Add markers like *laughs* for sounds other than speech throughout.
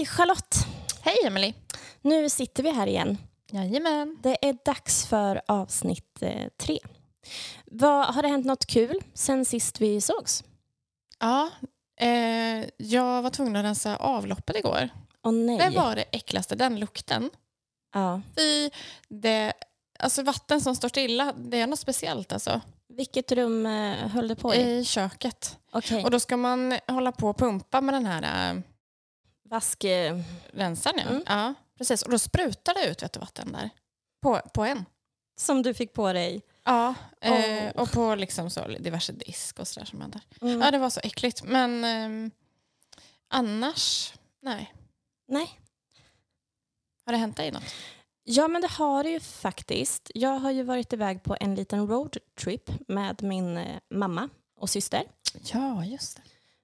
Hej Charlotte! Hej Emily. Nu sitter vi här igen. Jajamän. Det är dags för avsnitt eh, tre. Vad, har det hänt något kul sen sist vi sågs? Ja, eh, jag var tvungen att rensa avloppet igår. Åh nej. Det var det äckligaste, den lukten. ja. Fy, det, alltså vatten som står stilla, det är något speciellt alltså. Vilket rum eh, höll det på i? I köket. Okej. Och då ska man hålla på och pumpa med den här äh, Vask... eh, rensaren. Ja. Mm. ja, precis. Och då sprutar det ut vet du, vatten där. På, på en. Som du fick på dig. Ja, eh, Åh. och på liksom så diverse disk och sådär som. Mm. Ja, det var så äckligt. Men ehm, annars, nej. Nej. Har det hänt dig något? Ja, men det har det ju faktiskt. Jag har ju varit iväg på en liten roadtrip med min eh, mamma och syster. Ja, just det.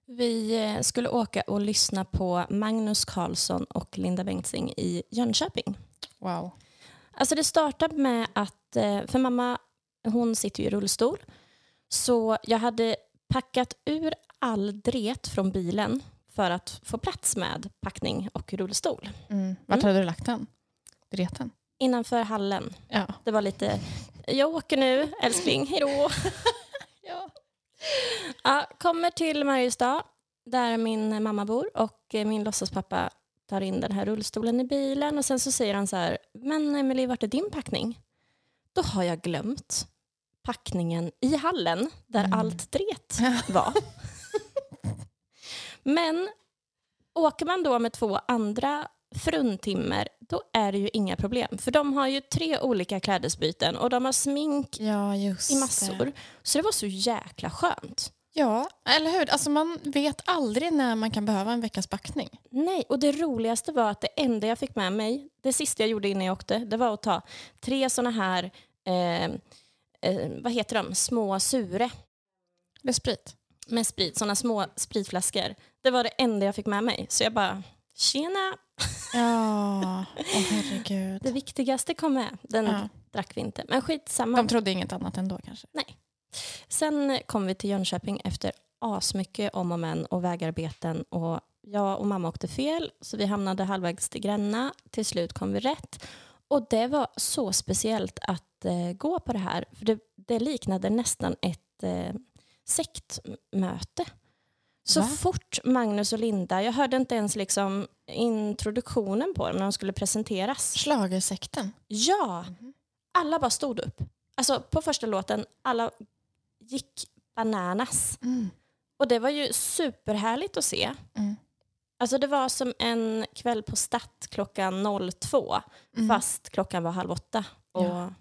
Vi eh, skulle åka och lyssna på Magnus Carlsson och Linda Bengtzing i Jönköping. Wow. Alltså det startade med att, eh, för mamma hon sitter ju i rullstol, så jag hade packat ur all dret från bilen för att få plats med packning och rullstol. Mm. Vart Mm. hade du lagt den? Dreten? Innanför hallen. Ja. Det var lite, jag åker nu älskling, hejdå. *laughs* ja. Kommer till Mariestad där min mamma bor och eh, min låtsaspappa tar in den här rullstolen i bilen och sen så säger han så här, men Emily vart är din packning? Då har jag glömt packningen i hallen där Mm. allt dret var. *laughs* men åker man då med två andra fruntimmer då är det ju inga problem för de har ju tre olika klädesbyten och de har smink Ja, i massor. Så det var så jäkla skönt. Ja, eller hur? Alltså man vet aldrig när man kan behöva en veckas packning. Nej, och det roligaste var att det enda jag fick med mig, det sista jag gjorde innan jag åkte, det var att ta tre såna här, eh, eh, vad heter de, små sure Det är sprit. med sprit, såna små spritflaskor. Det var det enda jag fick med mig. Så jag bara, tjena, Ja, åh herregud. det viktigaste kom med. Den Ja. drack vi inte. Men skitsamma. De trodde inget annat ändå kanske. Sen kom vi till Jönköping efter asmycket om och men och vägarbeten och jag och mamma åkte fel så vi hamnade halvvägs till Gränna. Till slut kom vi rätt och det var så speciellt att eh, gå på det här för det, det liknade nästan ett eh, sektmöte. Så Va? fort Magnus och Linda, jag hörde inte ens liksom introduktionen på dem när de skulle presenteras. Schlagersekten. Ja, alla bara stod upp. Alltså på första låten, alla gick bananas. Mm. Och det var ju superhärligt att se. Mm. Alltså det var som en kväll på Statt klockan 02 Mm. fast klockan var halv åtta och Ja.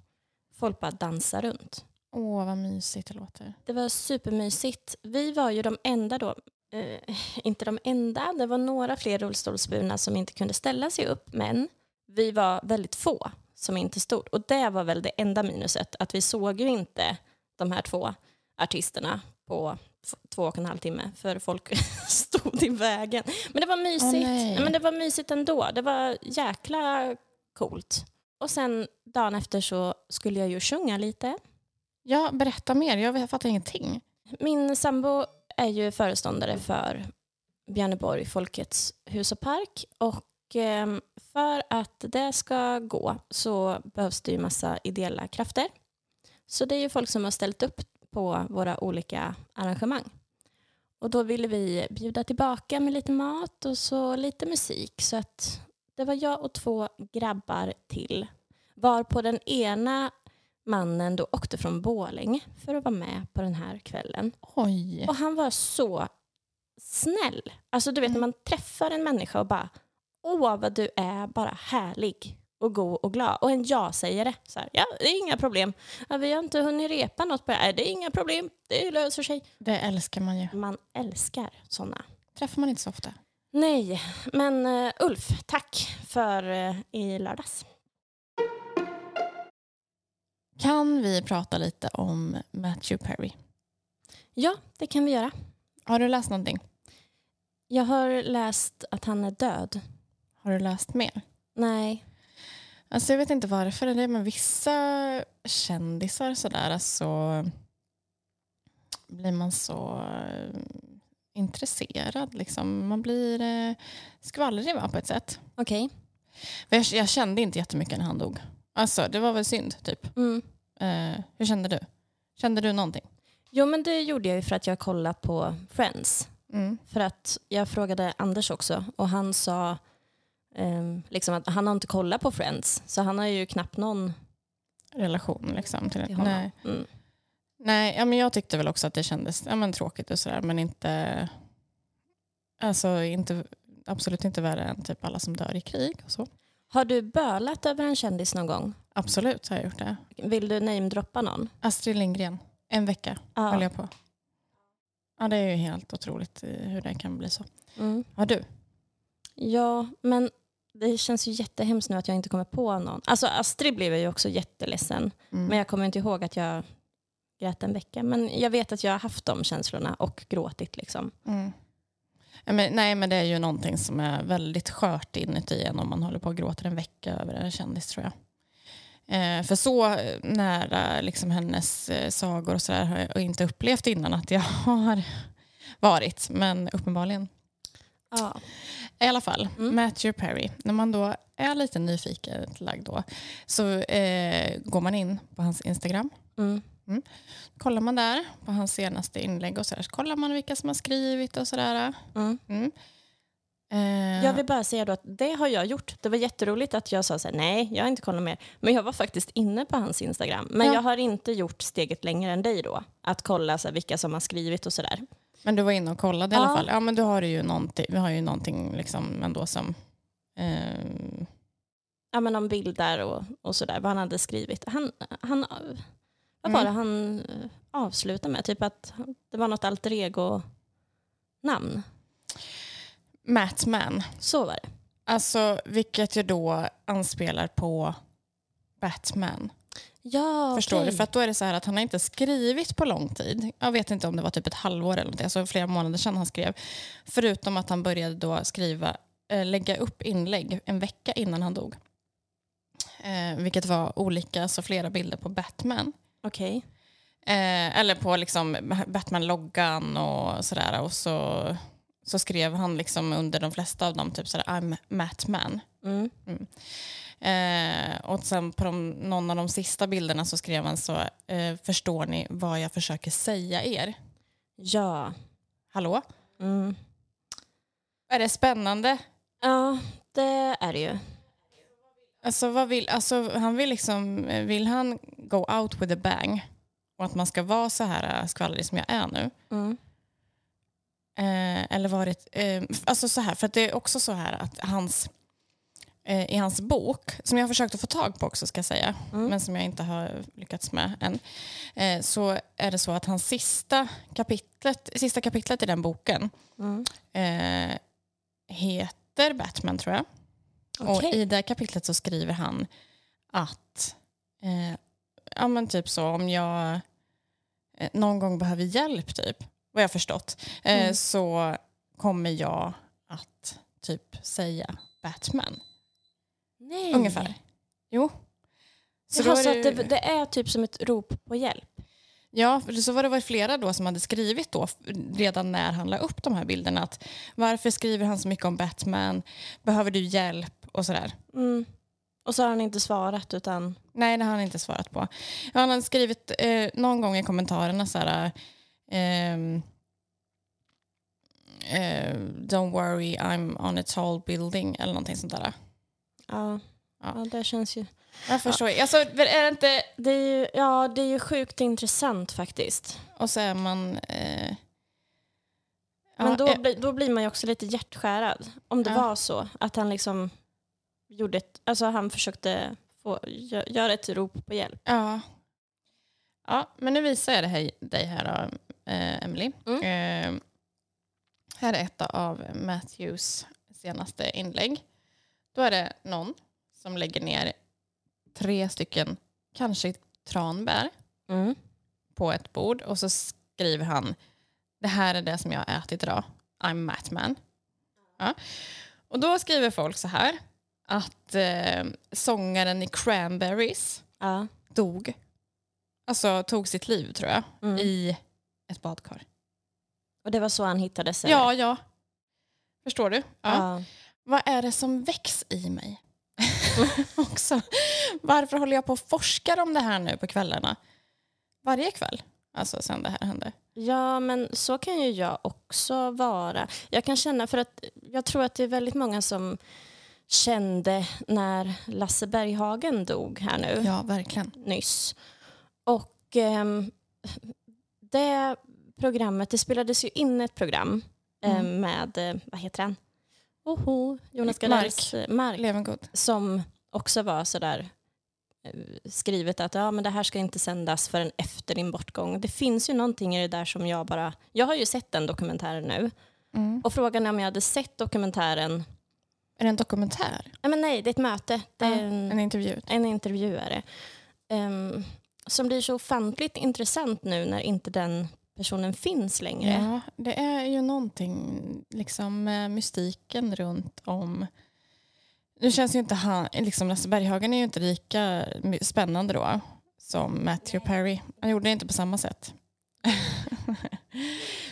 folk bara dansade runt. Åh, vad mysigt det låter. Det var supermysigt. Vi var ju de enda då, eh, inte de enda, det var några fler rullstolsburna som inte kunde ställa sig upp, men vi var väldigt få som inte stod. Och det var väl det enda minuset, att vi såg ju inte de här två artisterna på två och en halv timme, för folk *laughs* stod i vägen. Men det var mysigt. Nej. men det var mysigt ändå. Det var jäkla coolt. Och sen dagen efter så skulle jag ju sjunga lite. Ja, berätta mer. Jag fattar ingenting. Min sambo är ju föreståndare för Björneborg Folkets hus och park och eh, för att det ska gå så behövs det ju massa ideella krafter. Så det är ju folk som har ställt upp på våra olika arrangemang. Och då ville vi bjuda tillbaka med lite mat och så lite musik. Så att det var jag och två grabbar till. Var på den ena mannen då åkte från Borlänge för att vara med på den här kvällen. Oj. Och han var så snäll. Alltså du vet när man träffar en människa och bara åh vad du är bara härlig och god och glad. Och en ja-sägare. Så här, ja, det är inga problem. Ja, vi har inte hunnit repa något på det här. Det är inga problem. Det löser sig. Det älskar man ju. Man älskar sådana. Träffar man inte så ofta. Nej, men uh, Ulf, tack för uh, i lördags. Kan vi prata lite om Matthew Perry? Ja, det kan vi göra. Har du läst någonting? Jag har läst att han är död. Har du läst mer? Nej. Alltså jag vet inte varför. Det är med vissa kändisar sådär så blir man så eh, intresserad. Liksom. Man blir eh, skvallrig va, på ett sätt. Okej. För jag, jag kände inte jättemycket när han dog. Alltså, det var väl synd, typ. Mm. Eh, hur kände du? Kände du någonting? Jo, men det gjorde jag ju för att jag kollade på Friends. Mm. För att jag frågade Anders också och han sa ehm, liksom att han har inte kollat på Friends. Så han har ju knappt någon Relation liksom. Till, till honom. nej, Mm. nej ja, men jag tyckte väl också att det kändes ja, men tråkigt och sådär. Men inte, alltså, inte, absolut inte värre än typ alla som dör i krig. Och så. Har du bölat över en kändis någon gång? Absolut har jag gjort det. Vill du namedroppa någon? Astrid Lindgren, en vecka höll Ja. jag på. Ja, det är ju helt otroligt hur det kan bli så. Mm. Har du? Ja, men det känns ju jättehemskt nu att jag inte kommer på någon. Alltså Astrid blev ju också jätteledsen. Mm. Men jag kommer inte ihåg att jag grät en vecka. Men jag vet att jag har haft de känslorna och gråtit. Liksom. Mm. Men, nej, men det är ju någonting som är väldigt skört inuti en om man håller på och gråter en vecka över en kändis tror jag. Eh, för så nära liksom, hennes eh, sagor och sådär har jag inte upplevt innan att jag *laughs* har varit. Men uppenbarligen. Ja. I alla fall, Mm. Matthew Perry. När man då är lite nyfiken lagd då så eh, går man in på hans Instagram. Mm. Kollar man där på hans senaste inlägg och sådär. Så kollar man vilka som har skrivit och sådär. Mm. Mm. Eh, Jag vill bara säga då att det har jag gjort. Det var jätteroligt att jag sa så här, nej, jag har inte kollat mer. Men jag var faktiskt inne på hans Instagram. Men Ja. jag har inte gjort steget längre än dig då. Att kolla så här, vilka som har skrivit och sådär. Men du var inne och kollade i alla Ja. fall. Ja, men du har ju någonting, vi har ju någonting liksom ändå som... Eh, Ja, men om bilder och, och sådär, vad han hade skrivit. Han, han, vad var Mm. det han eh, avslutade med? Typ att det var något alter ego-namn. Matman. Så var det. Alltså, vilket ju då anspelar på Batman. Ja, Förstår okej. du? För att då är det så här att han har inte skrivit på lång tid. Jag vet inte om det var typ ett halvår eller något, alltså flera månader sedan han skrev. Förutom att han började då skriva, eh, lägga upp inlägg en vecka innan han dog. Eh, vilket var olika, så flera bilder på Batman. Okej. Eh, eller på liksom Batman-loggan och sådär. Och så, så skrev han liksom under de flesta av dem typ sådär I'm Matman. Mm. Eh, och sen på de, någon av de sista bilderna så skrev han så eh, förstår ni vad jag försöker säga er? Ja. Hallå? Mm. Är det spännande? Ja, det är det ju. Alltså, vad vill, alltså, han vill liksom, eh, vill han go out with a bang? Och att man ska vara så här eh, skvallrig som jag är nu? Mm. Eh, eller varit, eh, alltså så här, för det är också så här att hans, eh, i hans bok, som jag har försökt att få tag på också ska jag säga, Mm. men som jag inte har lyckats med än, eh, så är det så att hans sista kapitlet, sista kapitlet i den boken Mm. eh, heter Batman tror jag. Och Okej. i det kapitlet så skriver han att eh, ja men typ så om jag eh, någon gång behöver hjälp typ, vad jag förstått, eh, Mm. så kommer jag att typ säga Batman. Nej. Ungefär. Jo. Så, är så det det, det är typ som ett rop på hjälp? Ja, så var det varit flera då som hade skrivit då redan när han la upp de här bilderna att varför skriver han så mycket om Batman? Behöver du hjälp? Och sådär. Mm. Och så har han inte svarat utan... Nej, det har han inte svarat på. Ja, Han har skrivit eh, någon gång i kommentarerna så här... ehm, eh, Don't worry, I'm on a tall building eller någonting sånt där. Ja, Ja. ja. det känns ju... Jag förstår. Alltså, är det inte... Det är ju, ja, det är ju sjukt intressant faktiskt. Och så är man... Eh, Men ja, då, eh, blir, då blir man ju också lite hjärtskärad. Om det Ja. var så att han liksom gjorde ett, alltså han försökte få, gö- göra ett rop på hjälp. Ja. Ja, men nu visar jag det här, dig här då, eh, Emily. Mm. Eh, här är ett av Matthews senaste inlägg. Då är det någon som lägger ner tre stycken, kanske tranbär, Mm. på ett bord och så skriver han det här är det som jag har ätit idag. I'm Matman. Ja. Och då skriver folk så här att eh, sångaren i Cranberries Ja. dog. Alltså tog sitt liv tror jag Mm. i ett badkar. Och det var så han hittade sig? Ja, ja. Förstår du? Ja. ja. Vad är det som väcks i mig? *laughs* Också. Varför håller jag på och forskar om det här nu på kvällarna? Varje kväll, alltså sen det här hände. Ja, men så kan ju jag också vara. Jag kan känna, för att jag tror att det är väldigt många som kände när Lasse Berghagen dog här nu Ja, verkligen. nyss. Och ehm, det programmet, det spelades ju in ett program eh, Mm. med, eh, vad heter han? Oho, Jonas Mark. Gardells eh, Mark. Levengood. som också var sådär eh, skrivet att ja, men det här ska inte sändas förrän efter din bortgång. Det finns ju någonting i det där som jag bara... Jag har ju sett den dokumentären nu Mm. och frågan är om jag hade sett dokumentären... Är det en dokumentär? Nej, men nej det är ett möte. Det är en, En intervju? en intervju är det. Ehm, som blir så ofantligt intressant nu när inte den personen finns längre. Ja, det är ju någonting liksom mystiken runt om... Nu känns ju inte han, liksom Lasse Berghagen är ju inte lika spännande då som Matthew Perry. Han gjorde det inte på samma sätt.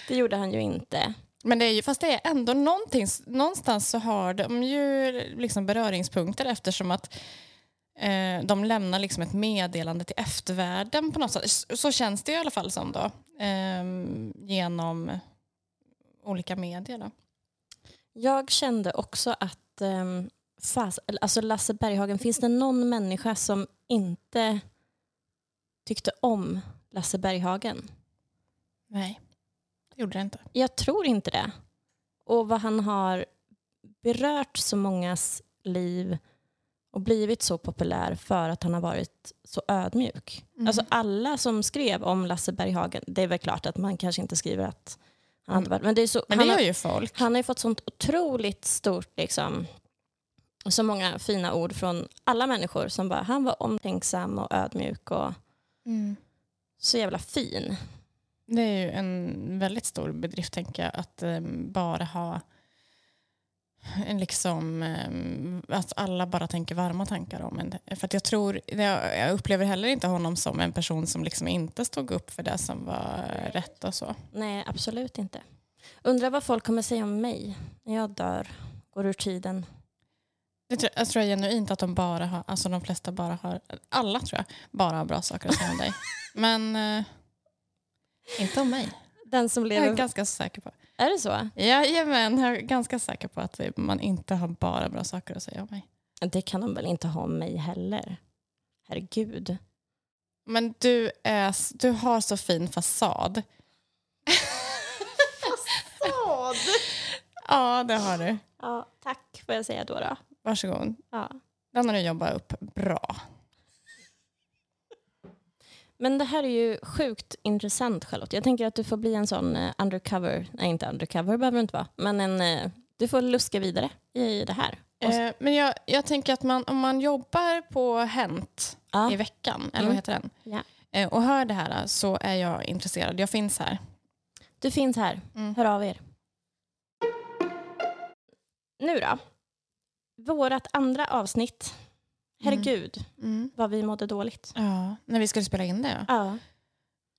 Det gjorde han ju inte. Men det är ju, fast det är ändå någonting, någonstans så har de ju liksom beröringspunkter eftersom att eh, de lämnar liksom ett meddelande till eftervärlden på något sätt. Så- känns det i alla fall som då. Eh, genom olika medier då. Jag kände också att um, fast, alltså Lasse Berghagen, finns det någon människa som inte tyckte om Lasse Berghagen? Nej, det gjorde det inte. Jag tror inte det. Och vad han har berört så mångas liv och blivit så populär för att han har varit så ödmjuk. Mm. Alltså alla som skrev om Lasse Berghagen, det är väl klart att man kanske inte skriver att han inte varit, men det är så, Men han det har- gör ju folk. han har ju fått sånt otroligt stort, liksom, så många fina ord från alla människor som bara, han var omtänksam och ödmjuk och så jävla fin. Det är ju en väldigt stor bedrift tänker jag att eh, bara ha en liksom, eh, att alla bara tänker varma tankar om en. För att jag tror, jag, upplever heller inte honom som en person som liksom inte stod upp för det som var rätt och så. Nej, absolut inte. Undrar vad folk kommer säga om mig när jag dör, går ur tiden. Det tror, jag tror jag genuint att de bara har, alltså de flesta bara har, alla tror jag, bara har bra saker att säga om dig. *laughs* Men eh, inte om mig. Den som Jag är lever... ganska säker på. Är det så? Jajamän, jag är ganska säker på att man inte har bara bra saker att säga om mig. Det kan de väl inte ha om mig heller? Herregud. Men du, är, du har så fin fasad. Fasad? Ja, det har du. Ja, tack får jag säga då. då. Varsågod. Ja. Den har du jobbat upp bra. Men det här är ju sjukt intressant Charlotte. Jag tänker att du får bli en sån eh, undercover, nej inte undercover behöver du inte vara, men en, eh, du får luska vidare i det här. Eh, men jag, jag tänker att man, om man jobbar på Hänt ja. i veckan, eller Mm. vad heter den? Ja. Eh, och hör det här så är jag intresserad. Jag finns här. Du finns här, Mm. hör av er. Nu då. Vårat andra avsnitt. Herregud Mm. vad vi mådde dåligt. Ja, när vi skulle spela in det. Ja. Ja.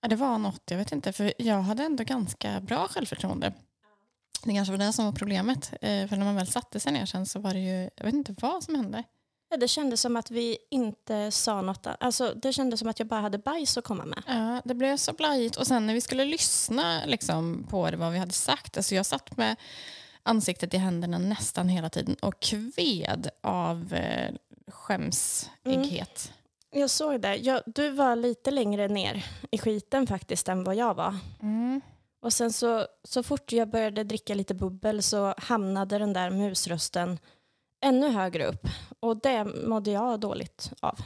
Ja, det var något, jag vet inte, för jag hade ändå ganska bra självförtroende. Det kanske var det som var problemet. Eh, för när man väl satte sig ner sen så var det ju, jag vet inte vad som hände. Ja, Det kändes som att vi inte sa något. Alltså, det kändes som att jag bara hade bajs att komma med. Ja, det blev så blajigt. Och sen när vi skulle lyssna liksom, på det, vad vi hade sagt. Alltså jag satt med ansiktet i händerna nästan hela tiden och kved av eh, skämsighet. Jag såg det. Jag, du var lite längre ner i skiten faktiskt än vad jag var. Mm. Och sen så, så fort jag började dricka lite bubbel så hamnade den där musrösten ännu högre upp. Och det mådde jag dåligt av.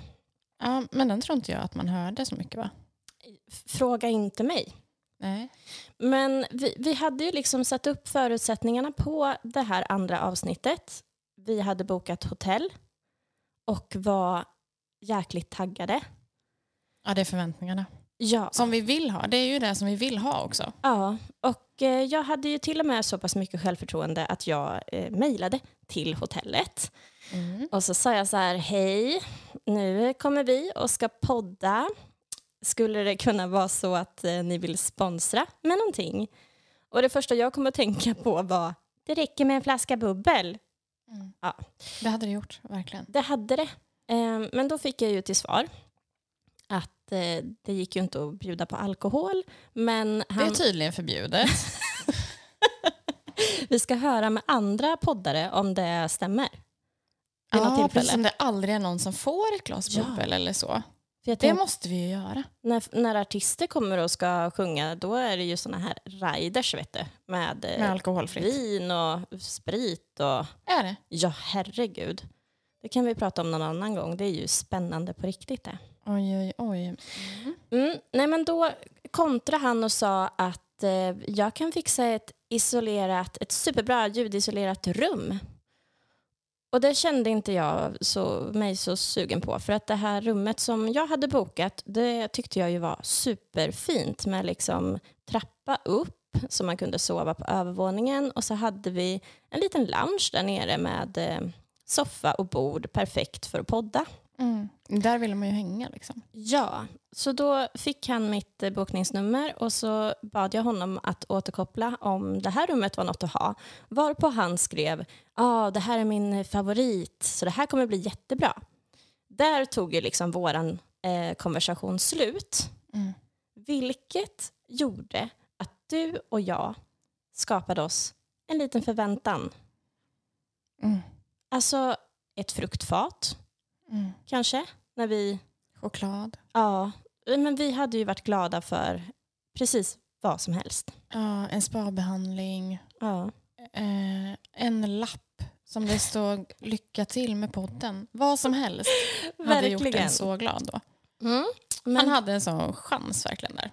Ja, men den tror inte jag att man hörde så mycket va? Fråga inte mig. Nej. Men vi, vi hade ju liksom satt upp förutsättningarna på det här andra avsnittet. Vi hade bokat hotell och var jäkligt taggade. Ja, det är förväntningarna. Ja, Som vi vill ha. Det är ju det som vi vill ha också. ja. och eh, jag hade ju till och med så pass mycket självförtroende att jag eh, mejlade till hotellet. Mm. Och så sa jag så här, hej, nu kommer vi och ska podda. Skulle det kunna vara så att eh, ni vill sponsra med någonting? Och det första jag kom att tänka på var, det räcker med en flaska bubbel. Mm. Ja. Det hade det gjort, verkligen. Det hade det. Eh, Men då fick jag ju till svar att eh, det gick ju inte att bjuda på alkohol. Men Det är han, tydligen förbjudet. *laughs* vi ska höra med andra poddare om det stämmer. Ja, precis som det aldrig är någon som får ett glas Ja. bubbel eller så. Jag Det tänkte, måste vi ju göra. när, när artister kommer och ska sjunga, då är det ju såna här riders, vet du. Med, eh, Med alkoholfritt. vin och sprit och... Är det? Ja, herregud. Det kan vi prata om någon annan gång. Det är ju spännande på riktigt det. Oj, oj, oj. Mm, nej men då kontrade han och sa att eh, jag kan fixa ett isolerat, ett superbra ljudisolerat rum. Och det kände inte jag så, mig så sugen på för att det här rummet som jag hade bokat det tyckte jag ju var superfint med liksom trappa upp så man kunde sova på övervåningen och så hade vi en liten lounge där nere med eh, soffa och bord perfekt för att podda. Mm. Där vill man ju hänga liksom. Ja, så då fick han mitt eh, bokningsnummer och så bad jag honom att återkoppla om det här rummet var något att ha. Varpå han skrev, ja ah, det här är min favorit så det här kommer bli jättebra. Där tog ju liksom våran eh, konversation slut. Mm. Vilket gjorde att du och jag skapade oss en liten förväntan. Mm. Alltså ett fruktfat Mm. kanske, när vi Choklad. Ja, men vi hade ju varit glada för precis vad som helst. Ja, en spabehandling. Ja. Eh, en lapp som det står lycka till med podden. Vad som helst *laughs* hade gjort en så glad då. Mm. Men Han hade en sån chans verkligen där.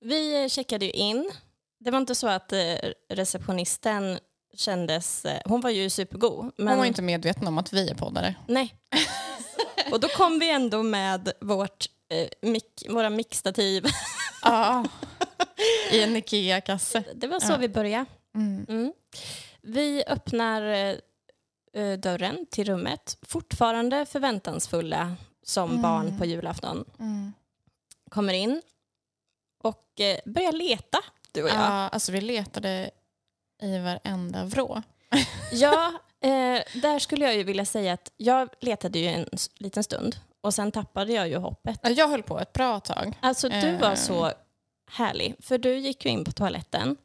vi checkade ju in. Det var inte så att eh, receptionisten kändes... eh, Hon var ju supergod. Men Hon var inte medveten om att vi är poddare. Nej. Och då kom vi ändå med vårt, eh, mic, våra mixtativ. Ja, i en Ikea-kasse. Det var så Ja. vi började. Mm. Mm. Vi öppnar eh, eh, dörren till rummet, fortfarande förväntansfulla som Mm. barn på julafton. Mm. Kommer in och eh, börjar leta, du och jag. Ja, alltså vi letade i varenda vrå. *laughs* Ja, eh, där skulle jag ju vilja säga att jag letade ju en liten stund och sen tappade jag ju hoppet. Ja, Jag höll på ett bra tag. Alltså du var Eh. så härlig, för du gick ju in på toaletten.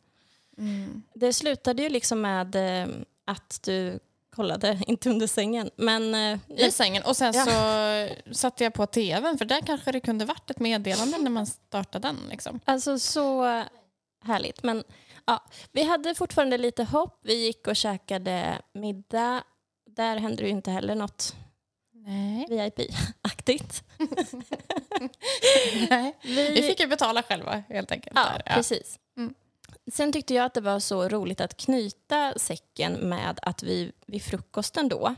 Mm. Det slutade ju liksom med eh, att du kollade, *laughs* inte under sängen, men eh, I sängen. Och sen Ja. så satte jag på tvn för där kanske det kunde varit ett meddelande när man startade den. Liksom. Alltså så härligt. Men ja, vi hade fortfarande lite hopp. Vi gick och käkade middag. Där hände ju inte heller något. VIP-aktigt. *laughs* Vi, Vi fick ju betala själva helt enkelt. ja. Ja. precis. Mm. Sen tyckte jag att det var så roligt att knyta säcken med att vi vid frukosten då,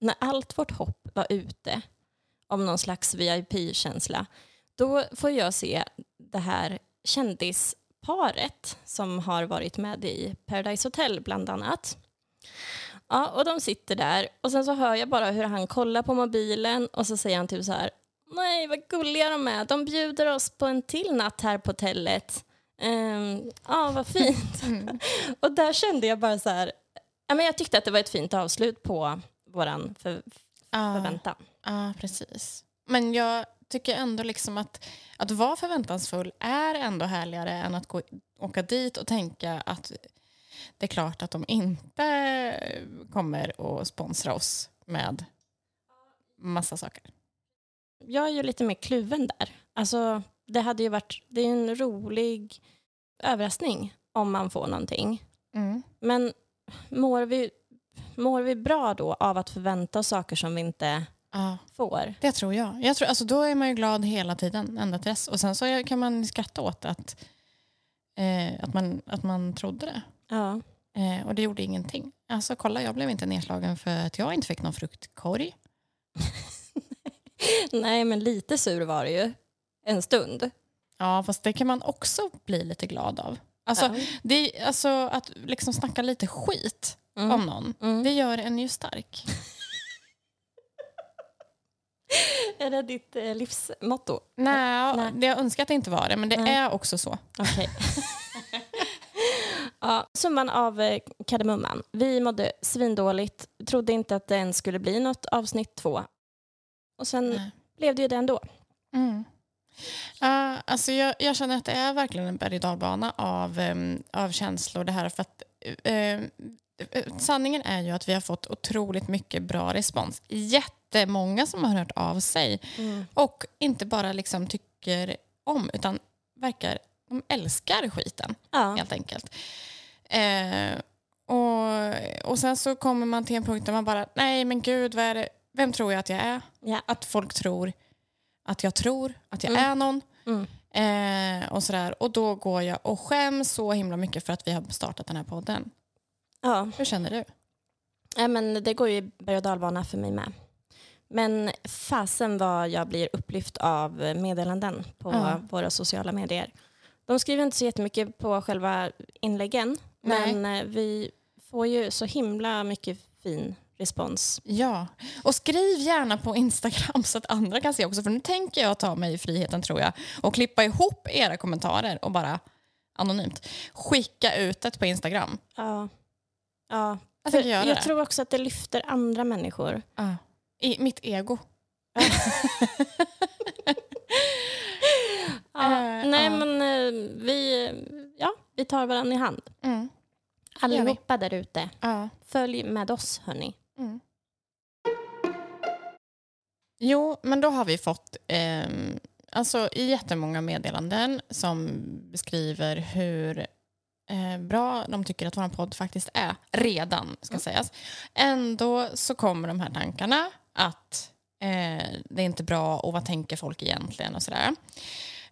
när allt vårt hopp var ute om någon slags VIP-känsla, då får jag se det här kändisparet som har varit med i Paradise Hotel bland annat. Ja, och de sitter där och sen så hör jag bara hur han kollar på mobilen och så säger han typ så här Nej, vad gulliga de är. De bjuder oss på en till natt här på hotellet. Ehm, Ja, vad fint. *laughs* Mm. *laughs* och där kände jag bara så här, ja, men jag tyckte att det var ett fint avslut på våran för, Ja. förväntan. Ja, precis. Men jag tycker ändå liksom att, att vara förväntansfull är ändå härligare än att gå, åka dit och tänka att det är klart att de inte kommer att sponsra oss med massa saker. Jag är ju lite mer kluven där. Alltså, det hade ju varit, det är en rolig överraskning om man får någonting. Mm. Men mår vi, mår vi bra då av att förvänta oss saker som vi inte Ja, får? det tror jag. jag tror, alltså, då är man ju glad hela tiden, ända till dess. Och sen så kan man skratta åt att, eh, att, man, att man trodde det. Ja. Eh, och det gjorde ingenting. Alltså kolla, jag blev inte nedslagen för att jag inte fick någon fruktkorg. *laughs* Nej, men lite sur var det ju. En stund. Ja, fast det kan man också bli lite glad av. Alltså, Ja. det, alltså att liksom snacka lite skit Mm. om någon, Mm. det gör en ju stark. Är det ditt eh, livsmotto? Nej, Nej. Det jag önskar att det inte var det, men det Nej. är också så. Okej. *laughs* Ja, summan av eh, kardemumman. Vi mådde svindåligt, trodde inte att det ens skulle bli något avsnitt två. Och sen Nej. blev det ju det ändå. Mm. Ja, alltså jag, jag känner att det är verkligen en berg och dalbana av, em, av känslor det här. För att, eh, sanningen är ju att vi har fått otroligt mycket bra respons. Jättemånga som har hört av sig och inte bara liksom tycker om utan verkar, de älskar skiten Ja. helt enkelt. Eh, och, och sen så kommer man till en punkt där man bara, nej men gud, vad är det? vem tror jag att jag är? Ja. Att folk tror att jag tror att jag Mm. är någon. Mm. Eh, och, sådär. och då går jag och skäms så himla mycket för att vi har startat den här podden. Ja. Hur känner du? Ja, men det går ju berg och dalbana för mig med. Men fasen vad jag blir upplyft av meddelanden på Ja. våra sociala medier. De skriver inte så jättemycket på själva inläggen, Nej. men eh, vi får ju så himla mycket fin respons. Ja, och skriv gärna på Instagram så att andra kan se också. För nu tänker jag ta mig friheten tror jag och klippa ihop era kommentarer och bara anonymt skicka ut det på Instagram. Ja. Ja. Jag tänker göra jag det. tror också att det lyfter andra människor. Ja. I mitt ego. *laughs* *laughs* Ja. Eh, Nej, ja. men eh, vi, ja, vi tar varandra i hand. Mm. Allihopa där ute. Ja. Följ med oss, hörni. Mm. Jo, men då har vi fått ehm, alltså, jättemånga meddelanden som beskriver hur eh, bra de tycker att vår podd faktiskt är. Redan, ska sägas. Ändå så kommer de här tankarna att eh, det är inte bra och vad tänker folk egentligen och sådär.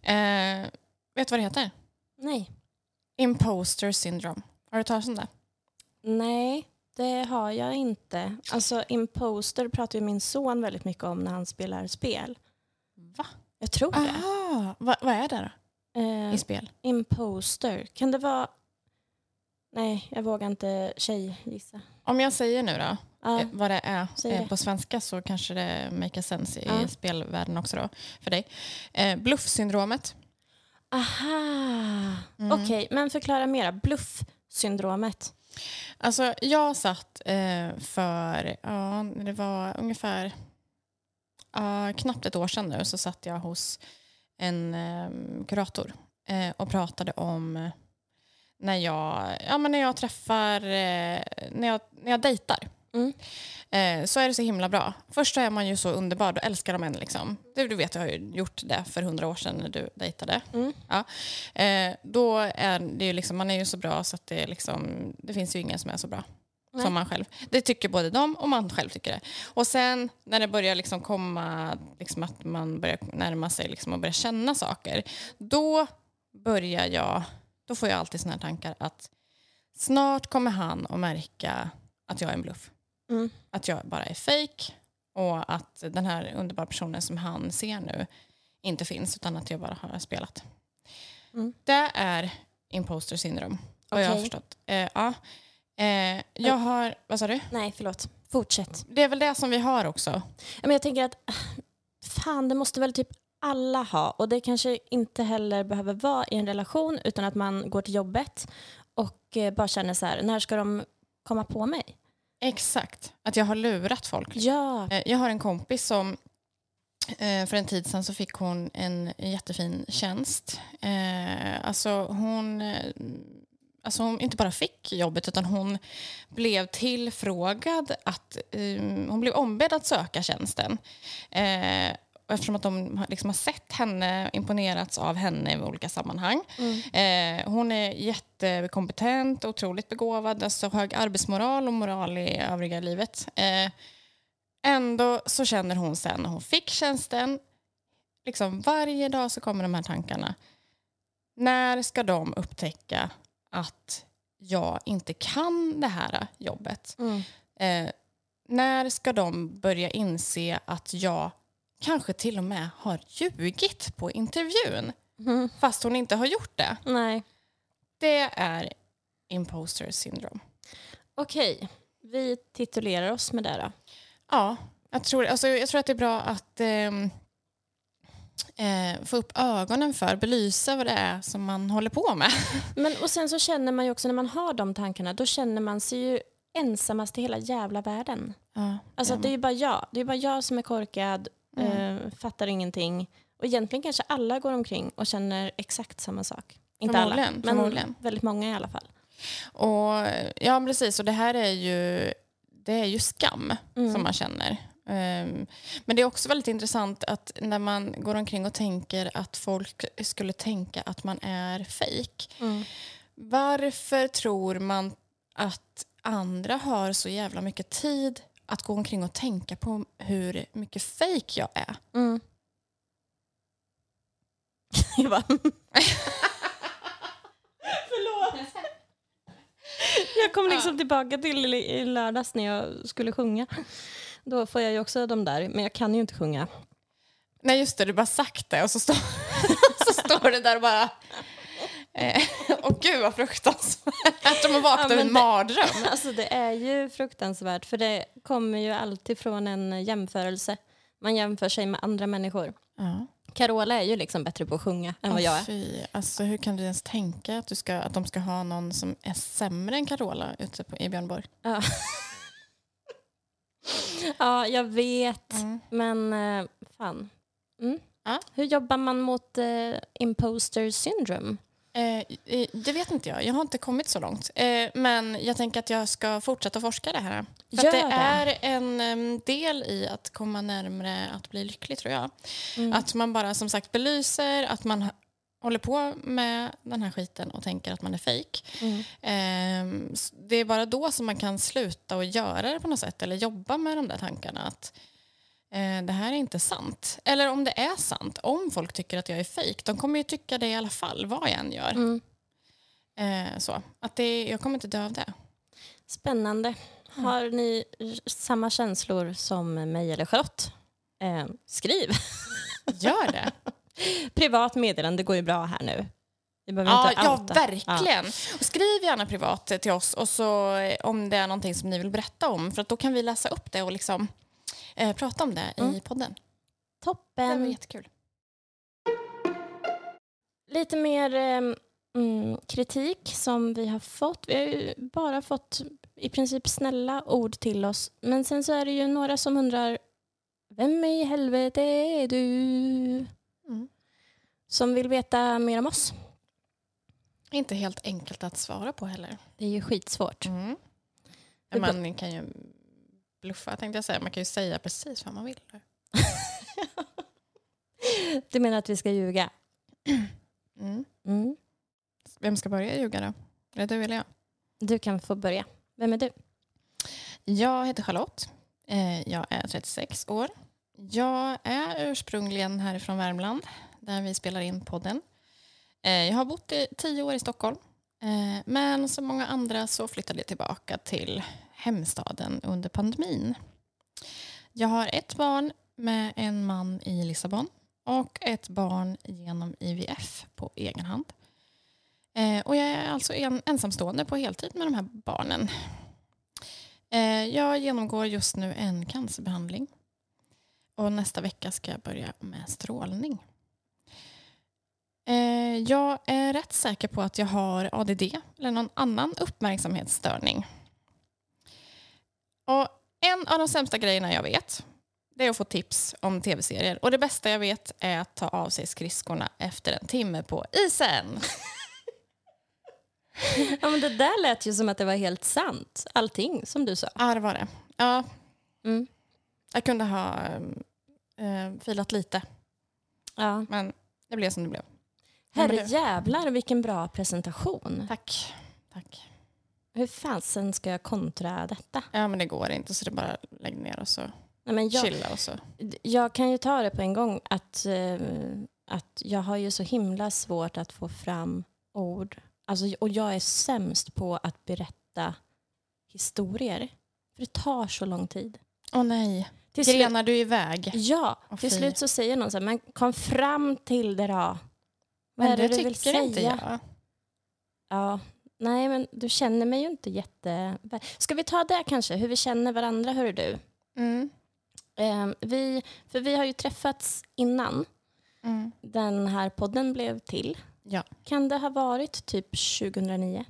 Eh, vet du vad det heter? Nej. Imposter syndrome. Har du talat om det? Nej, det har jag inte. Alltså imposter pratar ju min son väldigt mycket om när han spelar spel. Va? Jag tror det. Ah, vad, vad är det då Eh, i spel? imposter. Kan det vara... Nej, jag vågar inte tjejgissa. Om jag säger nu då, Ja, eh, vad det är säg eh, på svenska så kanske det make sense i Ja. spelvärlden också då för dig. Eh, bluffsyndromet. Aha. Mm. Okej, men förklara mera. Bluffsyndromet. Alltså jag satt eh, för, ja det var ungefär ja, knappt ett år sedan nu så satt jag hos en eh, kurator eh, och pratade om när jag, ja, men när jag träffar, eh, när, jag, när jag dejtar. Mm. Eh, så är det så himla bra. Först är man ju så underbar, då älskar de en. Liksom. Du, du vet, jag har ju gjort det för hundra år sedan när du dejtade. Mm. Ja. Eh, då är det ju liksom, man är ju så bra så att det, liksom, det finns ju ingen som är så bra Nej. som man själv. Det tycker både de och man själv tycker det. Och sen när det börjar liksom komma, liksom att man börjar närma sig liksom och börjar känna saker, då börjar jag, då får jag alltid såna här tankar att snart kommer han att märka att jag är en bluff. Mm. Att jag bara är fake och att den här underbara personen som han ser nu inte finns utan att jag bara har spelat. Mm. Det är imposter syndrome. Vad jag har förstått. Eh, ja. eh, jag har, vad sa du? Nej, förlåt. Fortsätt. Det är väl det som vi har också. Ja, Men jag tänker att fan, det måste väl typ alla ha. Och det kanske inte heller behöver vara i en relation utan att man går till jobbet och eh, bara känner så här, när ska de komma på mig? Exakt. Att jag har lurat folk. Ja. Eh, Jag har en kompis som eh, för en tid sedan så fick hon en jättefin tjänst. Alltså hon, alltså hon inte bara fick jobbet utan hon blev tillfrågad att hon blev ombedd att söka tjänsten. Och Eftersom att de har- liksom har sett henne, imponerats av henne i olika sammanhang. Mm. Eh, hon är jättekompetent, otroligt begåvad, alltså hög arbetsmoral och moral i övriga livet. Eh, ändå så känner hon sen när hon fick tjänsten, liksom varje dag så kommer de här tankarna. När ska de upptäcka att jag inte kan det här jobbet? Mm. Eh, när ska de börja inse att jag kanske till och med har ljugit på intervjun Mm. fast hon inte har gjort det? Nej. Det är imposter syndrome. Okej, vi titulerar oss med det då. Ja, jag tror, alltså, jag tror att det är bra att, ehm, eh, få upp ögonen för, belysa vad det är som man håller på med. *laughs* Men, och sen så känner man ju också när man har de tankarna, då känner man sig ju ensamast i hela jävla världen. Ja, Alltså det är ju bara jag. Det är bara jag som är korkad, eh, fattar ingenting. Och egentligen kanske alla går omkring och känner exakt samma sak. Inte alla, men väldigt många i alla fall. Och, ja, precis. Och det här är ju, det är ju skam Mm. som man känner. Ehm, men det är också väldigt intressant att när man går omkring och tänker att folk skulle tänka att man är fejk. Mm. Varför tror man att andra har så jävla mycket tid att gå omkring och tänka på hur mycket fejk jag är? Mm. *laughs* Jag bara... Förlåt. Jag kom liksom tillbaka till i- lördags när jag skulle sjunga. Då får jag ju också de där, men jag kan ju inte sjunga. Nej just det, du bara sagt det och så står, *laughs* så står det där och bara... Eh, *laughs* Åh gud vad fruktansvärt. Som att vakna Ja, ur en mardröm. *laughs* Alltså det är ju fruktansvärt för det kommer ju alltid från en jämförelse. Man jämför sig med andra människor. Ja. Carola är ju liksom bättre på att sjunga än vad Åh, jag är. Fy. Alltså, hur kan du ens tänka att, du ska, att de ska ha någon som är sämre än Carola ute på, i Björnborg? Ja. *laughs* ja, jag vet. Mm. Men eh, fan. Mm. Ja. Hur jobbar man mot eh, imposter syndrome? Eh, eh, det vet inte jag. Jag har inte kommit så långt. Eh, men jag tänker att jag ska fortsätta forska det här. För att det, det. är en del i att komma närmre att bli lycklig tror jag. Mm. Att man bara som sagt belyser att man håller på med den här skiten och tänker att man är fejk. Mm. S- det är bara då som man kan sluta och göra det på något sätt eller jobba med de där tankarna att eh, det här är inte sant. Eller om det är sant, om folk tycker att jag är fejk, de kommer ju tycka det i alla fall vad jag än gör. Mm. Eh, så. Att det, jag kommer inte dö av det. Spännande. Har ni samma känslor som mig eller Charlotte? Eh, skriv. *laughs* Gör det. Privat meddelande går ju bra här nu. Ja, ja, verkligen. Och skriv gärna privat till oss och så, eh, om det är någonting som ni vill berätta om. För att då kan vi läsa upp det och liksom, eh, prata om det i Mm. podden. Det var Toppen. jättekul. Lite mer eh, mm, kritik som vi har fått. Vi har ju bara fått i princip snälla ord till oss. Men sen så är det ju några som undrar Vem i helvete är du? Mm. Som vill veta mer om oss. Inte helt enkelt att svara på heller. Det är ju skitsvårt. Mm. Man kan ju bluffa tänkte jag säga. Man kan ju säga precis vad man vill. *laughs* Du menar att vi ska ljuga? *clears throat* Mm. Mm. Vem ska börja ljuga då? Är det du eller jag? Du kan få börja. Vem är du? Jag heter Charlotte. Eh, Jag är 36 år. Jag är ursprungligen härifrån Värmland där vi spelar in podden. Eh, Jag har bott i tio år i Stockholm. Eh, Men som många andra så flyttade jag tillbaka till hemstaden under pandemin. Jag har ett barn med en man i Lissabon och ett barn genom IVF på egen hand. Eh, Och jag är alltså en, ensamstående på heltid med de här barnen. Eh, Jag genomgår just nu en cancerbehandling. Och nästa vecka ska jag börja med strålning. Eh, Jag är rätt säker på att jag har ADD eller någon annan uppmärksamhetsstörning. Och en av de sämsta grejerna jag vet det är att få tips om tv-serier. Och det bästa jag vet är att ta av sig skridskorna efter en timme på isen. *laughs* Ja, men det där lät ju som att det var helt sant. Allting som du sa. Ja, det var det. Ja, Mm. jag kunde ha äh, filat lite, Ja. men det blev som det blev. Herre jävlar vilken bra presentation. Tack. Tack. Hur fasen ska jag kontra detta? Ja, men det går inte så det är bara lägg ner och så Nej, men jag, chilla och så. jag kan ju ta det på en gång att, eh, att jag har ju så himla svårt att få fram ord. Alltså, och jag är sämst på att berätta historier. För det tar så lång tid. Åh nej, Till grenar du iväg? ja, Åh, till slut så säger någon så här, men kom fram till det då. Vad Men är det, det du vill tycker säga? inte jag. Ja, nej men du känner mig ju inte jätte... Ska vi ta det kanske, hur vi känner varandra, hör du? Mm. Eh, vi, för vi har ju träffats innan Mm. den här podden blev till. Ja. Kan det ha varit typ 2009?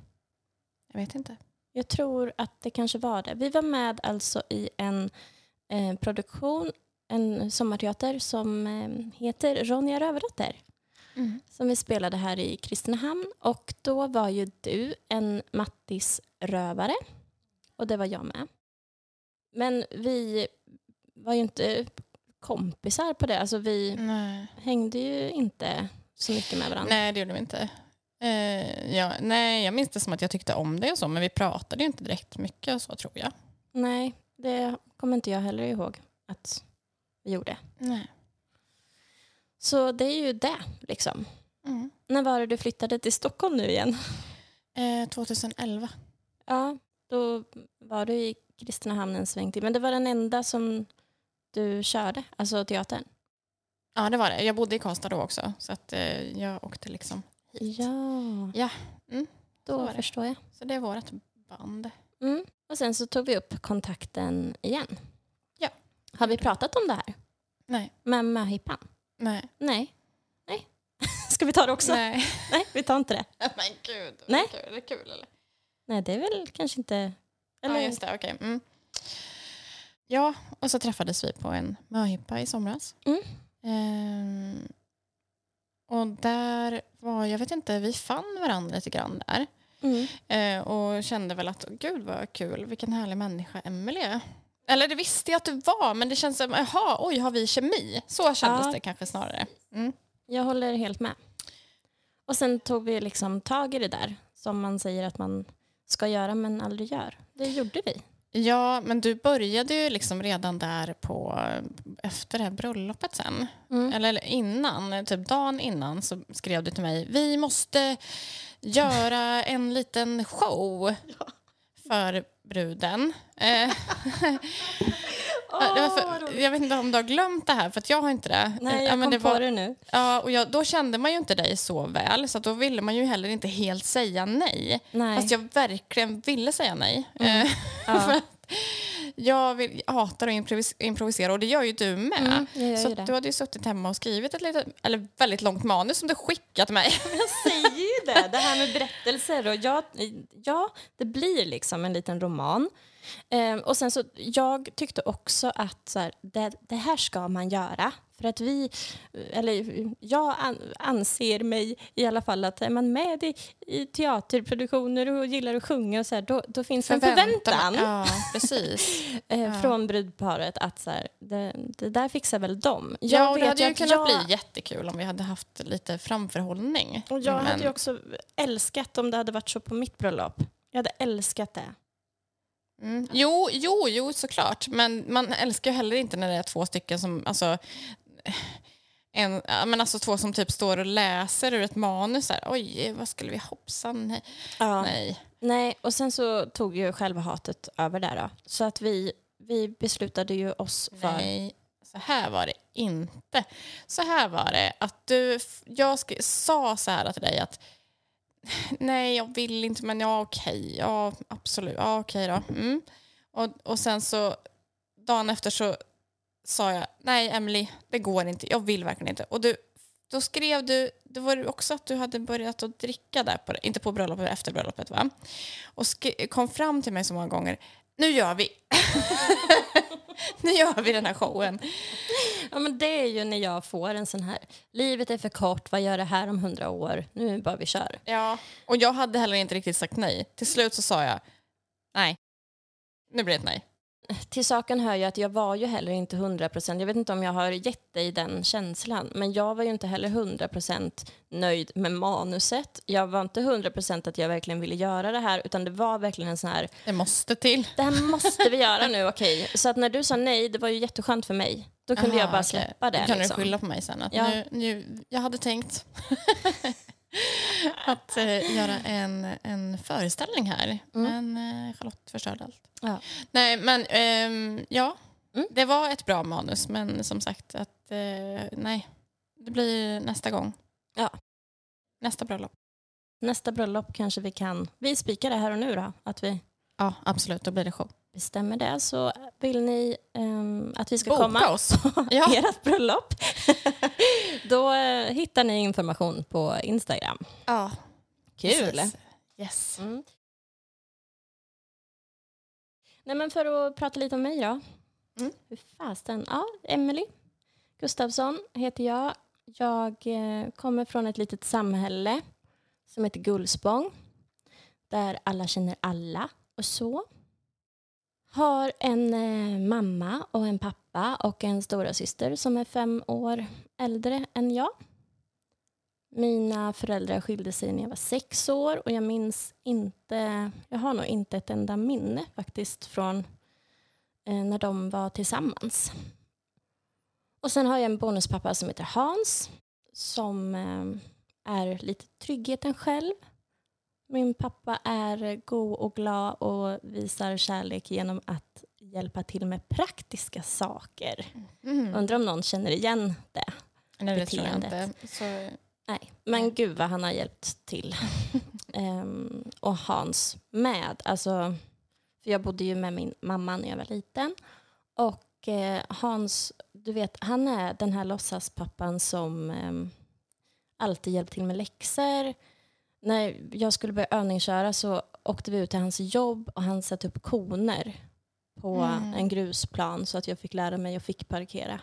Jag vet inte. Jag tror att det kanske var det. Vi var med alltså i en eh, produktion, en sommarteater som eh, heter Ronja Rövardotter. Mm. Som vi spelade här i Kristinehamn. Och då var ju du en Mattis-rövare. Och det var jag med. Men vi var ju inte kompisar på det. Alltså vi Nej. hängde ju inte så mycket med varandra. Nej, det gjorde vi inte. Eh, ja, nej, jag minns det som att jag tyckte om det och så, men vi pratade ju inte direkt mycket och så tror jag. Nej, det kommer inte jag heller ihåg att vi gjorde. Nej. Så det är ju det, liksom. Mm. När var det du flyttade till Stockholm nu igen? Eh, 2011. Ja, då var du i Kristinehamn en sväng till. Men det var den enda som du körde, alltså teatern? Ja, det var det. Jag bodde i Karlstad då också, så att eh, jag åkte liksom hit. Ja, Ja, mm, då förstår jag. Så det är vårt band. Mm. Och sen så tog vi upp kontakten igen. Ja. Har vi pratat om det här Nej, med möhippan? Nej. Nej. Nej. *laughs* Ska vi ta det också? Nej. Nej, vi tar inte det. *laughs* Men gud, Nej. kul, är det kul eller? Nej, det är väl kanske inte... Eller? Ja, just det. Okej. Mm. Ja, och så träffades vi på en möhippa i somras. Mm. Ehm, och där var, jag vet inte, vi fann varandra lite grann där. Mm. Eh, och kände väl att, gud vad kul, vilken härlig människa Emelie är. Eller det visste jag att du var, men det känns som, jaha, oj, har vi kemi? Så kändes Ja. det kanske snarare. Mm. Jag håller helt med. Och sen tog vi liksom tag i det där som man säger att man ska göra men aldrig gör. Det gjorde vi. Ja, men du började ju liksom redan där på, efter det här bröllopet sen. Mm. Eller innan, typ dagen innan så skrev du till mig, vi måste göra en liten show *laughs* för bruden. *laughs* Var för, jag vet inte om du har glömt det här, för att jag har inte det. Nej, Ja, jag men kom det på var, det nu. Ja, och jag, då kände man ju inte dig så väl, så då ville man ju heller inte helt säga nej. Nej. Fast jag verkligen ville säga nej. Mm. Eh, *laughs* Ja. för jag, vill, jag hatar att improvis- improvisera och det gör ju du med. Mm, så du hade ju suttit hemma och skrivit ett litet, eller väldigt långt manus som du skickat till mig. *laughs* Jag säger ju det, det här med berättelser. Och jag, ja, det blir liksom en liten roman. Ehm, och sen så, jag tyckte också att så här, det, det här ska man göra. För att vi, eller jag an, anser mig i alla fall att är man med i, i teaterproduktioner och gillar att sjunga och så här, då, då finns en förväntan Ja, precis. *laughs* ja. från brudparet att så här, det, det där fixar väl de. Ja, och det hade ju kunnat jag- bli jättekul om vi hade haft lite framförhållning. Och jag hade Men- ju också älskat om det hade varit så på mitt bröllop. Jag hade älskat det. Mm. Jo, jo, jo, såklart. Men man älskar ju heller inte när det är två stycken som... Alltså, en, men alltså två som typ står och läser ur ett manus. Här. Oj, vad skulle vi hoppsan? Nej. Ja. Nej. Nej, och sen så tog ju själva hatet över där då. Så att vi, vi beslutade ju oss för... Nej, så här var det inte. Så här var det att du... Jag sk- sa så här till dig att nej, jag vill inte, men ja, okej. Ja, absolut. Ja, okej då. Mm. Och, och sen så dagen efter så sa jag nej, Emily, det går inte. Jag vill verkligen inte. Och du, då skrev du, det var också att du hade börjat att dricka där, på, inte på bröllopet, efter bröllopet va? Och kom fram till mig så många gånger, nu gör vi. *laughs* *laughs* nu gör vi den här showen. Ja, men det är ju när jag får en sån här, livet är för kort, vad gör det här om hundra år? Nu bara vi kör. Ja. Och jag hade heller inte riktigt sagt nej. Till slut så sa jag, nej. Nu blir det ett nej. Till saken hör ju att jag var ju heller inte 100%, jag vet inte om jag har gett dig den känslan, men jag var ju inte heller 100% nöjd med manuset. Jag var inte 100% att jag verkligen ville göra det här, utan det var verkligen en sån här, Det måste till. det här måste vi göra nu, *laughs* okej. Så att när du sa nej, det var ju jätteskönt för mig. Då kunde Aha, jag bara släppa det. Då kan liksom. du skylla på mig sen. Att Ja. nu, nu, jag hade tänkt *laughs* att eh, göra en, en föreställning här. Men eh, Charlotte förstörde allt. Ja. Nej, men ehm, ja. Mm. Det var ett bra manus, men som sagt, att eh, nej. Det blir nästa gång. Ja. Nästa bröllop. Nästa bröllop kanske vi kan, vi spikar det här och nu då, att vi, Ja, absolut. Då blir det show. Bestämmer det så vill ni ehm, att vi ska Boka komma oss. på *laughs* Ja. *laughs* ert bröllop, *laughs* då eh, hittar ni information på Instagram. Ja, Kul! precis. Yes. Mm. Nej, men för att prata lite om mig då. Mm. Hur fasten? Ja, Emily Gustafsson heter jag. Jag eh, kommer från ett litet samhälle som heter Gullspång. Där alla känner alla och så. Har en eh, mamma och en pappa och en stora syster som är fem år äldre än jag. Mina föräldrar skilde sig när jag var sex år och jag minns inte, jag har nog inte ett enda minne faktiskt från eh, när de var tillsammans. Och sen har jag en bonuspappa som heter Hans som eh, är lite tryggheten själv. Min pappa är god och glad och visar kärlek genom att hjälpa till med praktiska saker. Mm. Undrar om någon känner igen det. Nej, det tror jag inte. Så, Nej, men gud vad han har hjälpt till. *laughs* Ehm, och Hans med. Alltså, för jag bodde ju med min mamma när jag var liten. Och eh, Hans, du vet, han är den här låtsaspappan som ehm, alltid hjälpt till med läxor. När jag skulle börja övningsköra så åkte vi ut till hans jobb och han satte upp koner på Mm. en grusplan så att jag fick lära mig och fick parkera.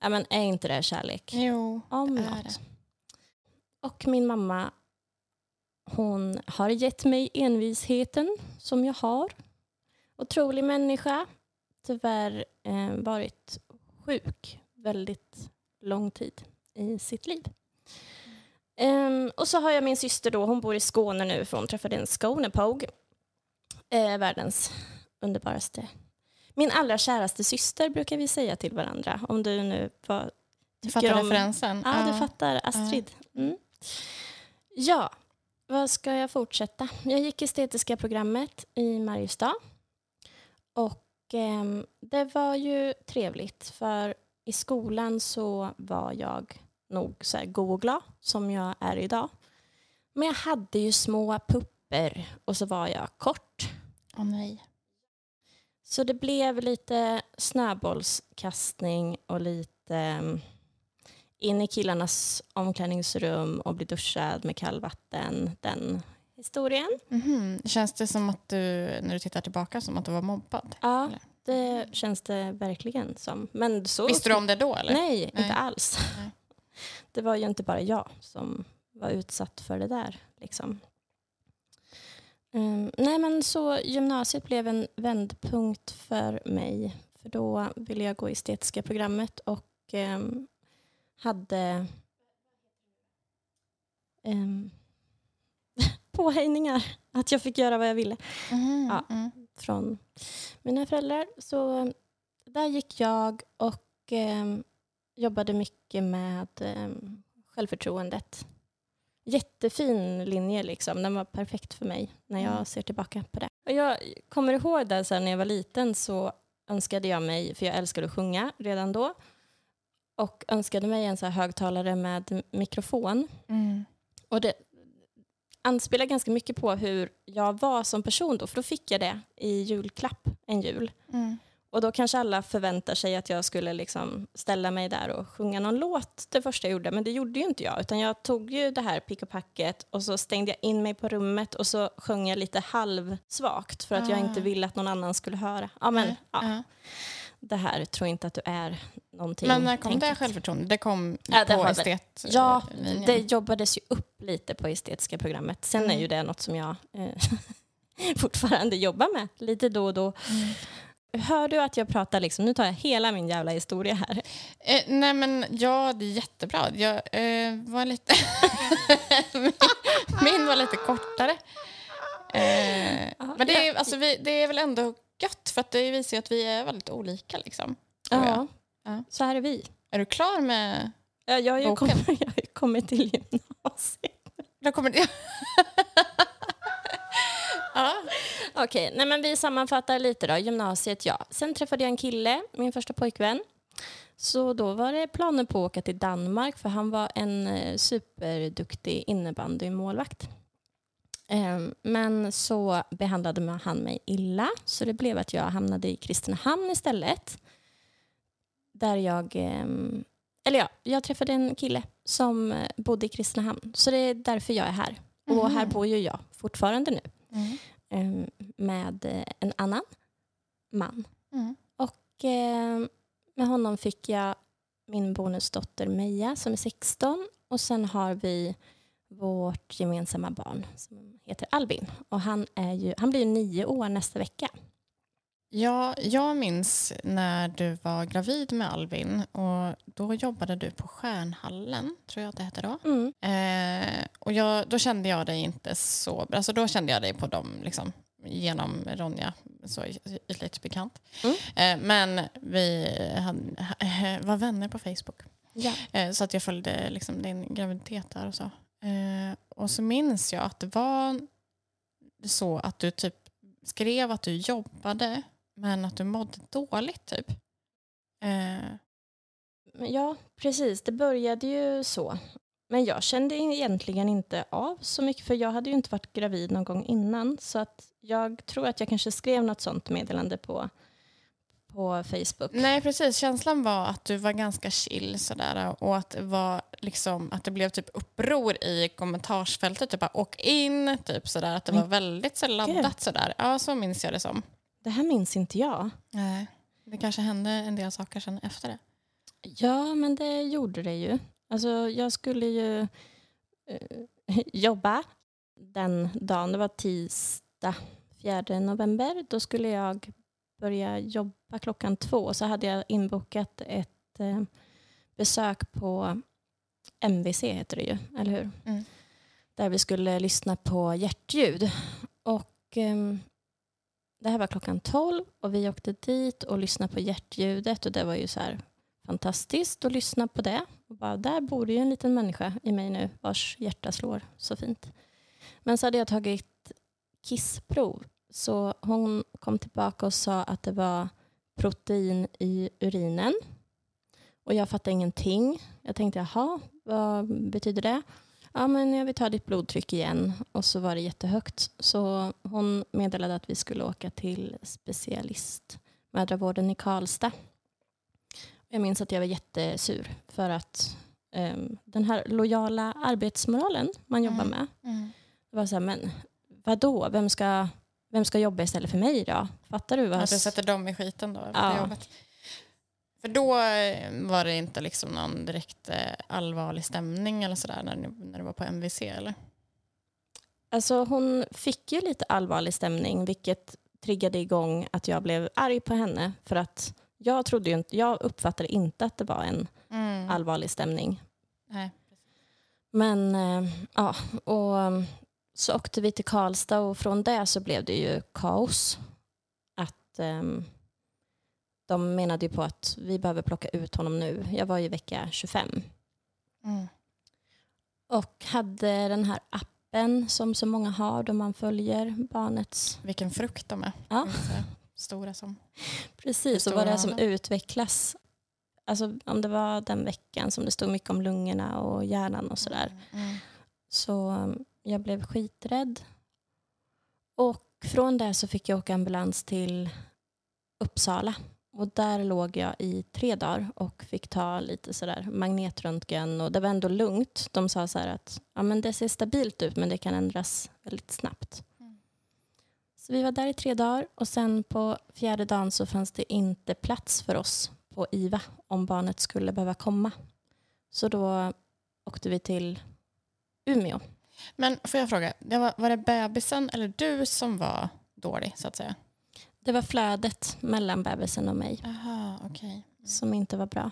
Ja, men är inte det kärlek? Jo, om är något. det. Och min mamma, hon har gett mig envisheten som jag har. Otrolig människa. Tyvärr eh, varit sjuk väldigt lång tid i sitt liv. Ehm, och så har jag min syster då, hon bor i Skåne nu för hon träffade en Skånepåg. Eh, världens underbaraste. Min allra käraste syster brukar vi säga till varandra. Om du nu var, Du fattar om- referensen? Ja, du fattar. Astrid. Mm. Ja, vad ska jag fortsätta? Jag gick estetiska programmet i Mariestad. Och ehm, det var ju trevligt för i skolan så var jag nog så här god och glad som jag är idag. Men jag hade ju små pupper och så var jag kort. Åh nej. Så det blev lite snöbollskastning och lite um, in i killarnas omklädningsrum och bli duschad med kallvatten. Den historien. Mhm. Känns det som att du, när du tittar tillbaka, som att du var mobbad? Ja, Eller? det känns det verkligen som. Men så Visste du om det då? Eller? Nej, Nej. inte alls. Nej. Det var ju inte bara jag som var utsatt för det där. Liksom. Ehm, nej, men så gymnasiet blev en vändpunkt för mig. För då ville jag gå estetiska programmet och ehm, hade um, *laughs* påhejningar. Att jag fick göra vad jag ville Mhm. Ja. Mm. från mina föräldrar. Så där gick jag och eh, jobbade mycket med eh, självförtroendet. Jättefin linje, liksom. den var perfekt för mig när jag Mm. ser tillbaka på det. Och jag kommer ihåg där sen när jag var liten så önskade jag mig, för jag älskade att sjunga redan då, och önskade mig en så högtalare med mikrofon. Mm. Och det anspelar ganska mycket på hur jag var som person då, för då fick jag det i julklapp en jul. Mm. Och då kanske alla förväntar sig att jag skulle liksom ställa mig där och sjunga någon låt det första jag gjorde, men det gjorde ju inte jag, utan jag tog ju det här pick och packet och så stängde jag in mig på rummet och så sjöng jag lite halvsvagt för att jag Ah. inte ville att någon annan skulle höra. Ja, men Nej. ja, Ja. det här tror inte att du är någonting. Men när kom det tänket. självförtroende? Det kom Ja, det på har estet Ja. Det jobbades ju upp lite på estetiska programmet. Sen är Mm. ju det något som jag eh, *laughs* fortfarande jobbar med lite då och då. Hör du att jag pratar liksom, nu tar jag hela min jävla historia här. Eh, nej men ja, det är jättebra. Jag eh, var lite... min, *laughs* min var lite kortare. Eh, men det är, alltså, vi, det är väl ändå gött för att det visar att vi är väldigt olika. Liksom, jag. Ja, Ja. så här är vi. Är du klar med... Ja, jag, Boken. kommit, *laughs* jag har ju kommit till gymnasiet. Då kommer *laughs* ja. *laughs* Okej, nej men vi sammanfattar lite då. Gymnasiet, ja. Sen träffade jag en kille, min första pojkvän. Så då var det planer på att åka till Danmark för han var en eh, superduktig innebandymålvakt. Ehm, Men så behandlade han mig illa så det blev att jag hamnade i Kristinehamn istället. Där jag, ehm, eller ja, jag träffade en kille som eh, bodde i Kristinehamn. Så det är därför jag är här. Och här Mhm. bor ju jag fortfarande nu Mm. Ehm, med eh, en annan man. Mm. Och eh, med honom fick jag min bonusdotter Meja som är 16 och sen har vi vårt gemensamma barn som heter Albin. Och han, är ju, han blir ju nio år nästa vecka. Ja, jag minns när du var gravid med Albin och då jobbade du på Stjärnhallen, tror jag att det hette då. Mm. Eh, och jag, då kände jag dig inte så Alltså då kände jag dig på dem liksom, genom Ronja, så ytligt bekant. Mm. Eh, men vi hade, *laughs* var vänner på Facebook. Ja. Eh, så att jag följde liksom, din graviditet där och så. Eh, och så minns jag att det var så att du typ skrev att du jobbade men att du mådde dåligt typ. Eh, Ja, precis. Det började ju så. Men jag kände egentligen inte av så mycket för jag hade ju inte varit gravid någon gång innan. Så att jag tror att jag kanske skrev något sånt meddelande på, på Facebook. Nej precis, känslan var att du var ganska chill sådär och att det var liksom att det blev typ uppror i kommentarsfältet, typ åk in, typ sådär att det var väldigt så laddat sådär. Ja så minns jag det som. Det här minns inte jag. Nej. Det kanske hände en del saker sen efter det. Ja, men det gjorde det ju. Alltså, jag skulle ju eh, jobba den dagen. Det var tisdag 4 november. Då skulle jag börja jobba klockan två. Så hade jag inbokat ett eh, besök på MVC, heter det ju, eller hur? Mm. Där vi skulle lyssna på hjärtljud. Och ehm, det här var klockan 12 och vi åkte dit och lyssnade på hjärtljudet och det var ju så här fantastiskt att lyssna på det. Och bara, där bor det ju en liten människa i mig nu vars hjärta slår så fint. Men så hade jag tagit kissprov så hon kom tillbaka och sa att det var protein i urinen. Och jag fattade ingenting. Jag tänkte jaha, vad betyder det? Ja, men jag vill ta ditt blodtryck igen. Och så var det jättehögt. Så hon meddelade att vi skulle åka till specialist mödravården i Karlstad. Jag minns att jag var jättesur för att um, den här lojala arbetsmoralen man jobbar Mm. med. Det var så här, men vadå, vem ska, vem ska jobba istället för mig då? Fattar du? Vad Att du sätter dem i skiten då? Ja. Jobbet. För då eh, var det inte liksom någon direkt eh, allvarlig stämning eller sådär när, när du var på MVC eller? Alltså hon fick ju lite allvarlig stämning vilket triggade igång att jag blev arg på henne för att jag trodde inte, jag uppfattade inte att det var en Mm. allvarlig stämning. Nej. Men eh, ja, och um, så åkte vi till Karlstad och från det så blev det ju kaos. Att ehm, de menade ju på att vi behöver plocka ut honom nu. Jag var i vecka 25 Mm. och hade den här appen som så många har då man följer barnets Vilken frukt de är. Ja. Stora som. Precis, och Hur vad det är stora som utvecklas. Alltså om det var den veckan som det stod mycket om lungorna och hjärnan och sådär. Mm. Så um, jag blev skiträdd. Och från det så fick jag åka ambulans till Uppsala. Och där låg jag i tre dagar och fick ta lite sådär magnetröntgen. Och det var ändå lugnt. De sa så här att ja, men det ser stabilt ut men det kan ändras väldigt snabbt. Mm. Så vi var där i tre dagar och sen på fjärde dagen så fanns det inte plats för oss på IVA om barnet skulle behöva komma. Så då åkte vi till Umeå. Men får jag fråga, var, var det bebisen eller du som var dålig så att säga? Det var flödet mellan bebisen och mig Aha, okej. som inte var bra.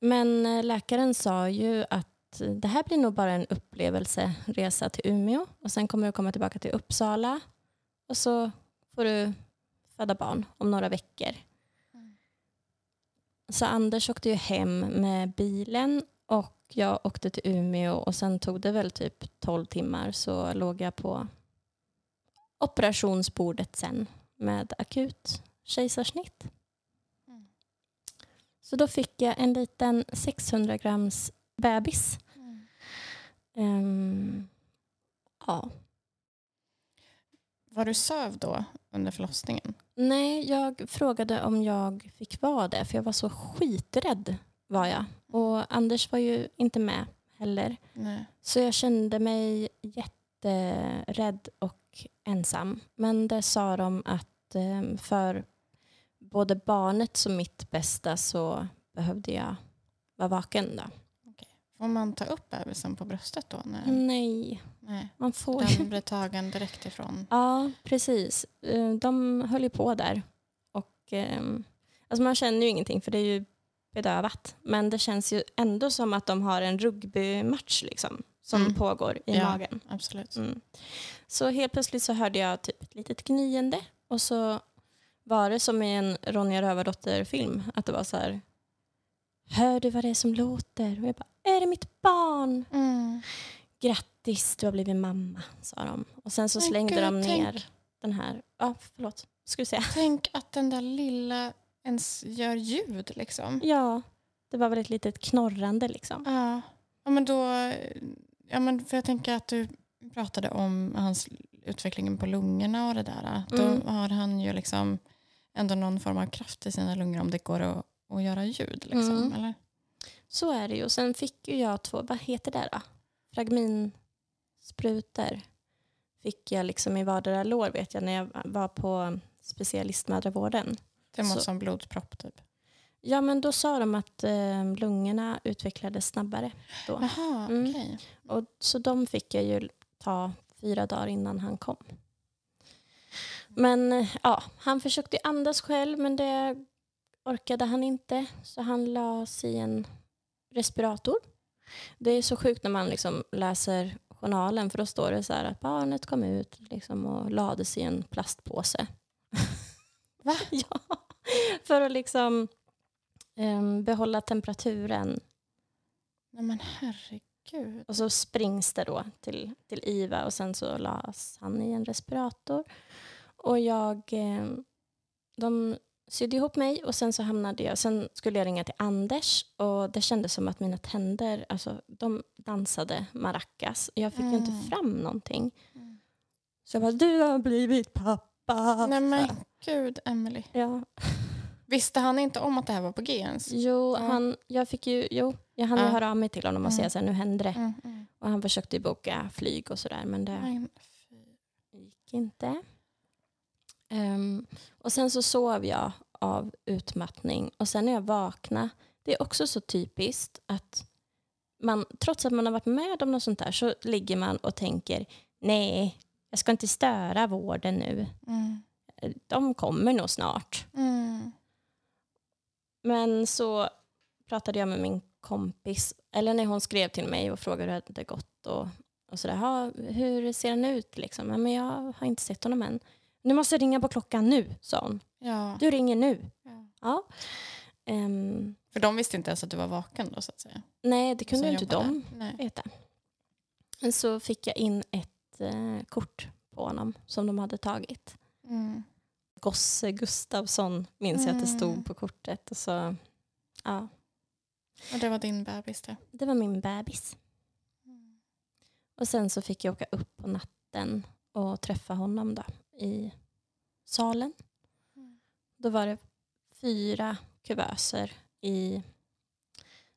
Men eh, läkaren sa ju att det här blir nog bara en upplevelseresa till Umeå och sen kommer du komma tillbaka till Uppsala och så får du föda barn om några veckor. Mm. Så Anders åkte ju hem med bilen och jag åkte till Umeå och sen tog det väl typ 12 timmar så låg jag på operationsbordet sen med akut kejsarsnitt. Mm. Så då fick jag en liten 600 grams bebis. Mm. Ehm, Ja. Var du söv då under förlossningen? Nej, jag frågade om jag fick vara det för jag var så skiträdd var jag. Och Anders var ju inte med heller. Nej. Så jag kände mig jätterädd och ensam. Men det sa de att eh, för både barnet och mitt bästa så behövde jag vara vaken. Då. Får man ta upp bebisen på bröstet då? När... Nej, Nej. man får Den blir tagen direkt ifrån? *laughs* Ja, precis. Eh, De höll ju på där. Och, ehm, alltså man känner ju ingenting för det är ju bedövat. Men det känns ju ändå som att de har en rugbymatch liksom, som Mm. pågår i Ja. magen. Absolut. Mm. Så helt plötsligt så hörde jag typ ett litet gnyende och så var det som i en Ronja Rövardotter-film. Att det var så här, hör du vad det är som låter? Och jag bara, är det mitt barn? Mm. Grattis, du har blivit mamma, sa de. Och sen så slängde gud, de ner tänk- den här... Ja, förlåt. Du säga? Tänk att den där lilla ens gör ljud liksom. Ja, det var väl ett litet knorrande liksom. Ja. ja, men då... Ja, men för jag tänker att du pratade om hans utvecklingen på lungorna och det där. Då Mm. har han ju liksom ändå någon form av kraft i sina lungor om det går att, att göra ljud. Liksom, Mm. eller? Så är det ju. Sen fick ju jag två, vad heter det då? Fragminsprutor. Fick jag liksom i vardera lår vet jag när jag var på specialistmödravården. Det måste Så- som blodpropp typ. Ja men då sa de att eh, lungorna utvecklades snabbare då. Jaha, Mm. okej. Och, så de fick jag ju ta fyra dagar innan han kom. Men ja, han försökte andas själv men det orkade han inte. Så han lades i en respirator. Det är så sjukt när man liksom läser journalen för då står det så här att barnet kom ut liksom och lades i en plastpåse. Va? *laughs* ja, för att liksom em, behålla temperaturen Nej men herregud. Och så springs det då till, till IVA och sen så lades han i en respirator. Och jag, eh, de sydde ihop mig och sen så hamnade jag, sen skulle jag ringa till Anders och det kändes som att mina tänder, alltså de dansade maracas. Jag fick ju Mm. inte fram någonting. Mm. Så jag bara, du har blivit pappa. Nej men gud, Emily. Ja. Visste han inte om att det här var på G ens? Jo, Ja. han, jag fick ju, jo, jag hann ju höra av mig till honom och Mm. säga så här, nu händer det. Mm, mm. Och han försökte ju boka flyg och sådär men det... Nej, gick inte. Ehm, och sen så sov jag av utmattning och sen när jag vaknade, det är också så typiskt att man, trots att man har varit med om något sånt där så ligger man och tänker nej, jag ska inte störa vården nu. Mm. De kommer nog snart. Mm. Men så pratade jag med min kompis, eller när hon skrev till mig och frågade hur det hade gått och, och sådär. "Ja, Hur ser han ut? Liksom. "Ja, Men jag har inte sett honom än. Nu måste jag ringa på klockan nu, sa hon. Ja. Du ringer nu. ja. Ja. Ehm, För de visste inte ens att du var vaken då så att säga? nej, det kunde inte de Nej. veta. Så fick jag in ett eh, kort på honom som de hade tagit. Mm. Gosse Gustavsson minns jag att det Mm. stod på kortet. Och så, ja, Och det var din bebis det? det var min bebis. Och sen så fick jag åka upp på natten och träffa honom då, i salen. Mm. Då var det fyra kuvöser i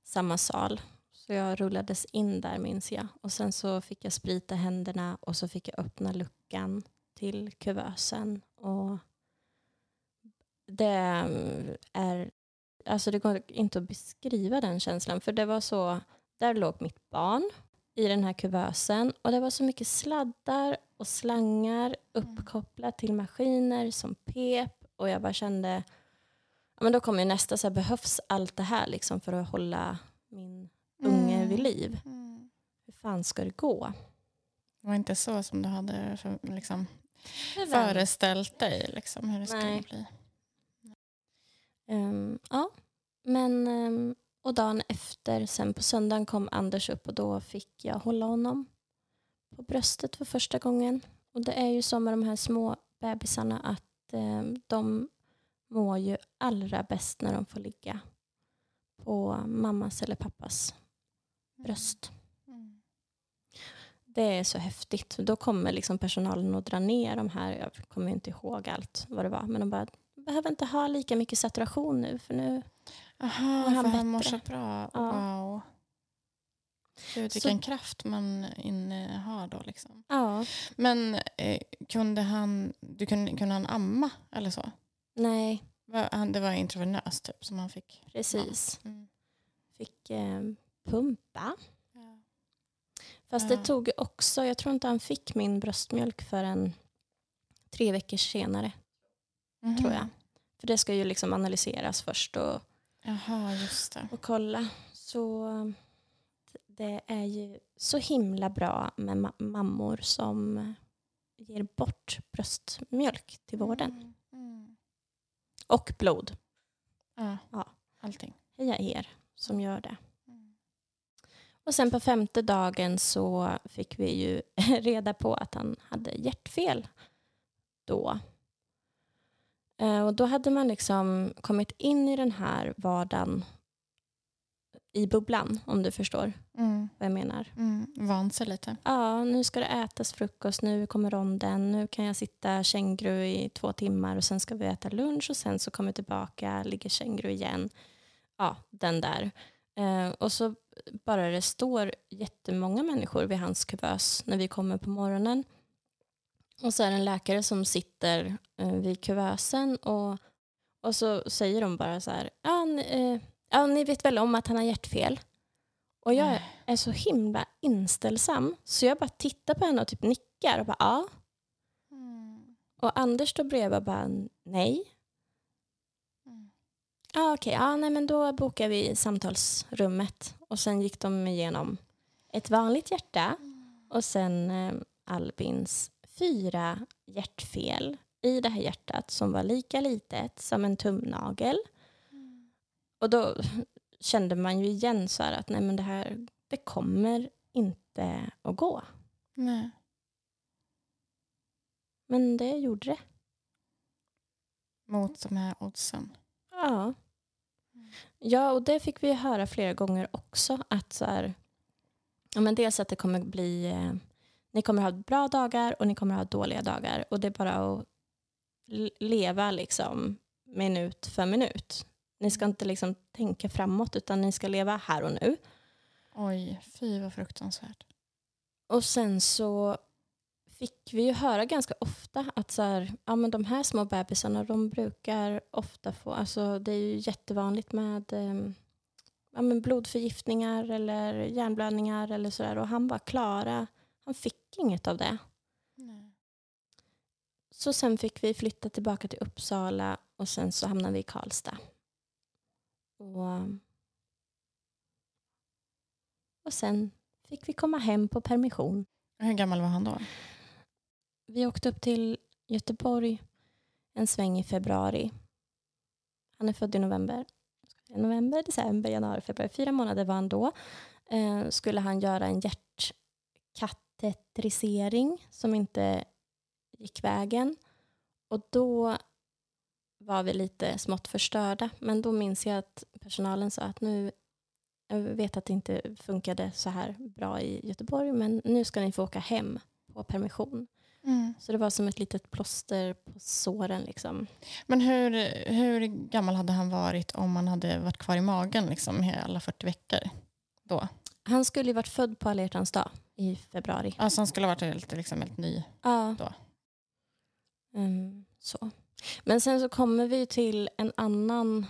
samma sal. Så jag rullades in där minns jag. Och sen så fick jag sprita händerna och så fick jag öppna luckan till kuvösen. Och det är, alltså det går inte att beskriva den känslan. För det var så, där låg mitt barn i den här kuvösen och det var så mycket sladdar och slangar uppkopplat till maskiner som pep och jag bara kände ja, men då kommer nästa så här, behövs allt det här liksom för att hålla min unge Mm. vid liv? Mm. Hur fan ska det gå? Det var inte så som du hade för, liksom, föreställt dig liksom, hur det skulle bli. Ehm, ja, men ehm, och dagen efter, sen på söndagen kom Anders upp och då fick jag hålla honom på bröstet för första gången. Och det är ju som med de här små bebisarna att ehm, de mår ju allra bäst när de får ligga på mammas eller pappas bröst. Mm. det är så häftigt. Då kommer liksom personalen att dra ner de här, jag kommer inte ihåg allt vad det var, men de bara, "Du behöver inte ha lika mycket saturation nu för nu Aha, Mår han för han mår bättre? så bra. Ja. Wow. Gud, vilken kraft man innehar då. Liksom. Ja, Men eh, kunde, han, du kunde, kunde han amma eller så? nej, Han, det var intravenöst typ som han fick? precis. Mm. Fick eh, pumpa. Ja. Fast det tog också, jag tror inte han fick min bröstmjölk förrän tre veckor senare, Mhm. tror jag. För det ska ju liksom analyseras först och, det. och kolla. Så eh, det är ju så himla bra med ma- mammor som ger bort bröstmjölk till vården. Mm. Mm. Och blod. Ja, Ja. allting. Heja er som gör det. Mm. Och sen på femte dagen så fick vi ju *laughs* reda på att han hade hjärtfel då. Eh, Och då hade man liksom kommit in i den här vardagen i bubblan, om du förstår Mm. vad jag menar. Mm. Vant sig lite. Ja, nu ska det ätas frukost, nu kommer ronden, nu kan jag sitta känguru i två timmar och sen ska vi äta lunch och sen så kommer jag tillbaka, ligger känguru igen. Ja, den där. Eh, och så bara det står jättemånga människor vid hans kuvös när vi kommer på morgonen. Och så är det en läkare som sitter eh, vid kuvösen och, och så säger de bara så här, ja, ni, eh, ja, ni vet väl om att han har hjärtfel? Och jag Nej. är så himla inställsam så jag bara tittar på henne och typ nickar och bara ja. Mm. Och Anders då bredvid bara nej. Mm. Ja okej, ja, nej men då bokar vi samtalsrummet och sen gick de igenom ett vanligt hjärta och sen eh, Albins fyra hjärtfel i det här hjärtat som var lika litet som en tumnagel. Mm. Och då kände man ju igen så här att nej men det här det kommer inte att gå. Nej. Men det gjorde det. Mot de här oddsen. Ja. Mm. Ja, och det fick vi höra flera gånger också. Att så här, ja, men dels att det kommer bli... Ni kommer ha bra dagar och ni kommer ha dåliga dagar. Och det är bara att leva liksom minut för minut. Ni ska inte liksom tänka framåt utan ni ska leva här och nu. Oj, fy vad fruktansvärt. Och sen så fick vi ju höra ganska ofta att så här, ja, men de här små bebisarna de brukar ofta få, alltså det är ju jättevanligt med eh, ja, men blodförgiftningar eller hjärnblödningar eller sådär och han var klara, han fick inget av det. Nej. Så sen fick vi flytta tillbaka till Uppsala och sen så hamnade vi i Karlstad. Och, och sen fick vi komma hem på permission. Hur gammal var han då? Vi åkte upp till Göteborg en sväng i februari. Han är född i november. November, december, januari, februari. Fyra månader var han då. Eh, skulle han göra en hjärtkatetrisering som inte gick vägen. Och då var vi lite smått förstörda. Men då minns jag att personalen sa att nu, jag vet att det inte funkade så här bra i Göteborg, men nu ska ni få åka hem på permission. Mm. Så det var som ett litet plåster på såren. Liksom. Men hur, hur gammal hade han varit om han hade varit kvar i magen liksom, alla 40 veckor? Då? Han skulle ju varit född på alla hjärtans dag i februari. Alltså han skulle ha varit helt, liksom, helt ny. Ja. Då. Mm, så. Men sen så kommer vi till en annan...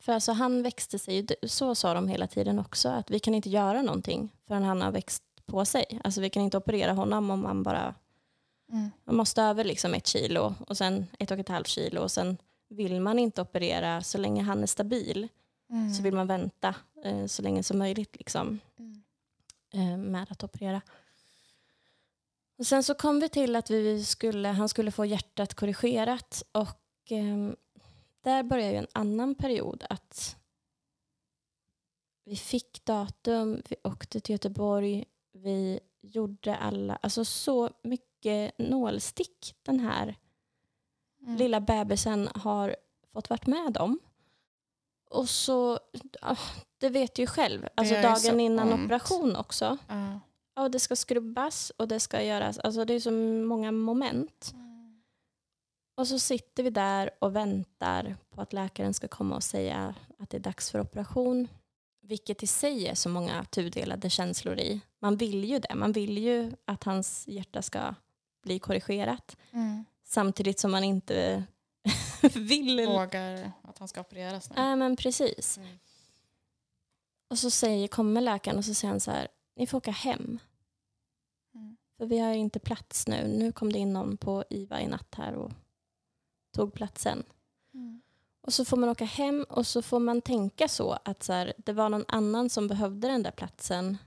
För alltså han växte sig, så sa de hela tiden också, att vi kan inte göra någonting förrän han har växt på sig. Alltså vi kan inte operera honom om man bara... Mm. Man måste över liksom ett kilo och sen ett och ett halvt kilo och sen vill man inte operera så länge han är stabil Mm. så vill man vänta eh, så länge som möjligt liksom, Mm. Eh, med att operera. Och sen så kom vi till att vi skulle, han skulle få hjärtat korrigerat och ehm, där började ju en annan period att vi fick datum, vi åkte till Göteborg, vi gjorde alla, alltså så mycket nålstick den här Mm. lilla bebisen har fått varit med om. Och så, det vet du ju själv, alltså dagen innan ont. operation också. Ja. ja, det ska skrubbas och det ska göras, alltså det är så många moment. Och så sitter vi där och väntar på att läkaren ska komma och säga att det är dags för operation. Vilket i sig är så många tudelade känslor i. Man vill ju det. Man vill ju att hans hjärta ska bli korrigerat. Mm. Samtidigt som man inte *laughs* vill. Vågar att han ska opereras nu. Nej, men precis. Mm. Och så säger, kommer läkaren och så säger han så här, ni får åka hem. Mm. För vi har inte plats nu. Nu kom det in någon på IVA i natt här och tog platsen. Mm. Och så får man åka hem och så får man tänka så att så här, det var någon annan som behövde den där platsen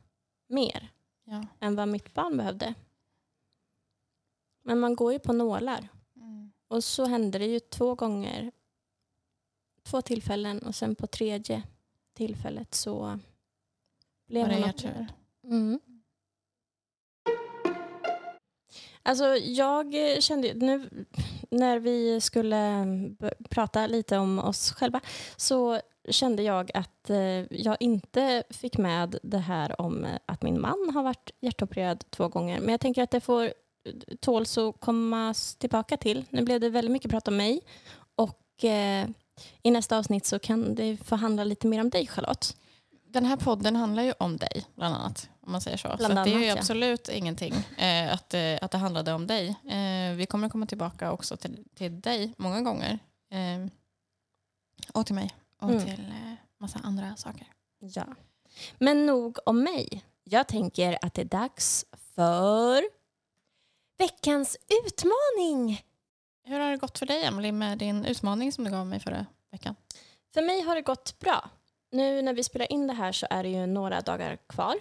mer Ja. än vad mitt barn behövde. Men man går ju på nålar. Mm. Och så hände det ju två gånger. Två tillfällen och sen på tredje tillfället så blev Var han er opererad. Mm. Alltså jag kände nu när vi skulle prata lite om oss själva så kände jag att eh, jag inte fick med det här om eh, att min man har varit hjärtopererad två gånger. Men jag tänker att det får tåls att komma tillbaka till. Nu blev det väldigt mycket prat om mig och eh, i nästa avsnitt så kan det få handla lite mer om dig Charlotte. Den här podden handlar ju om dig, bland annat. Om man säger så. Bland så att det är ju annat, ja. absolut ingenting eh, att, eh, att det handlade om dig. Eh, vi kommer komma tillbaka också till, till dig många gånger. Eh, och till mig. Och Mm. till eh, massa andra saker. Ja. Men nog om mig. Jag tänker att det är dags för veckans utmaning. Hur har det gått för dig, Emily, med din utmaning som du gav mig förra veckan? För mig har det gått bra. Nu när vi spelar in det här så är det ju några dagar kvar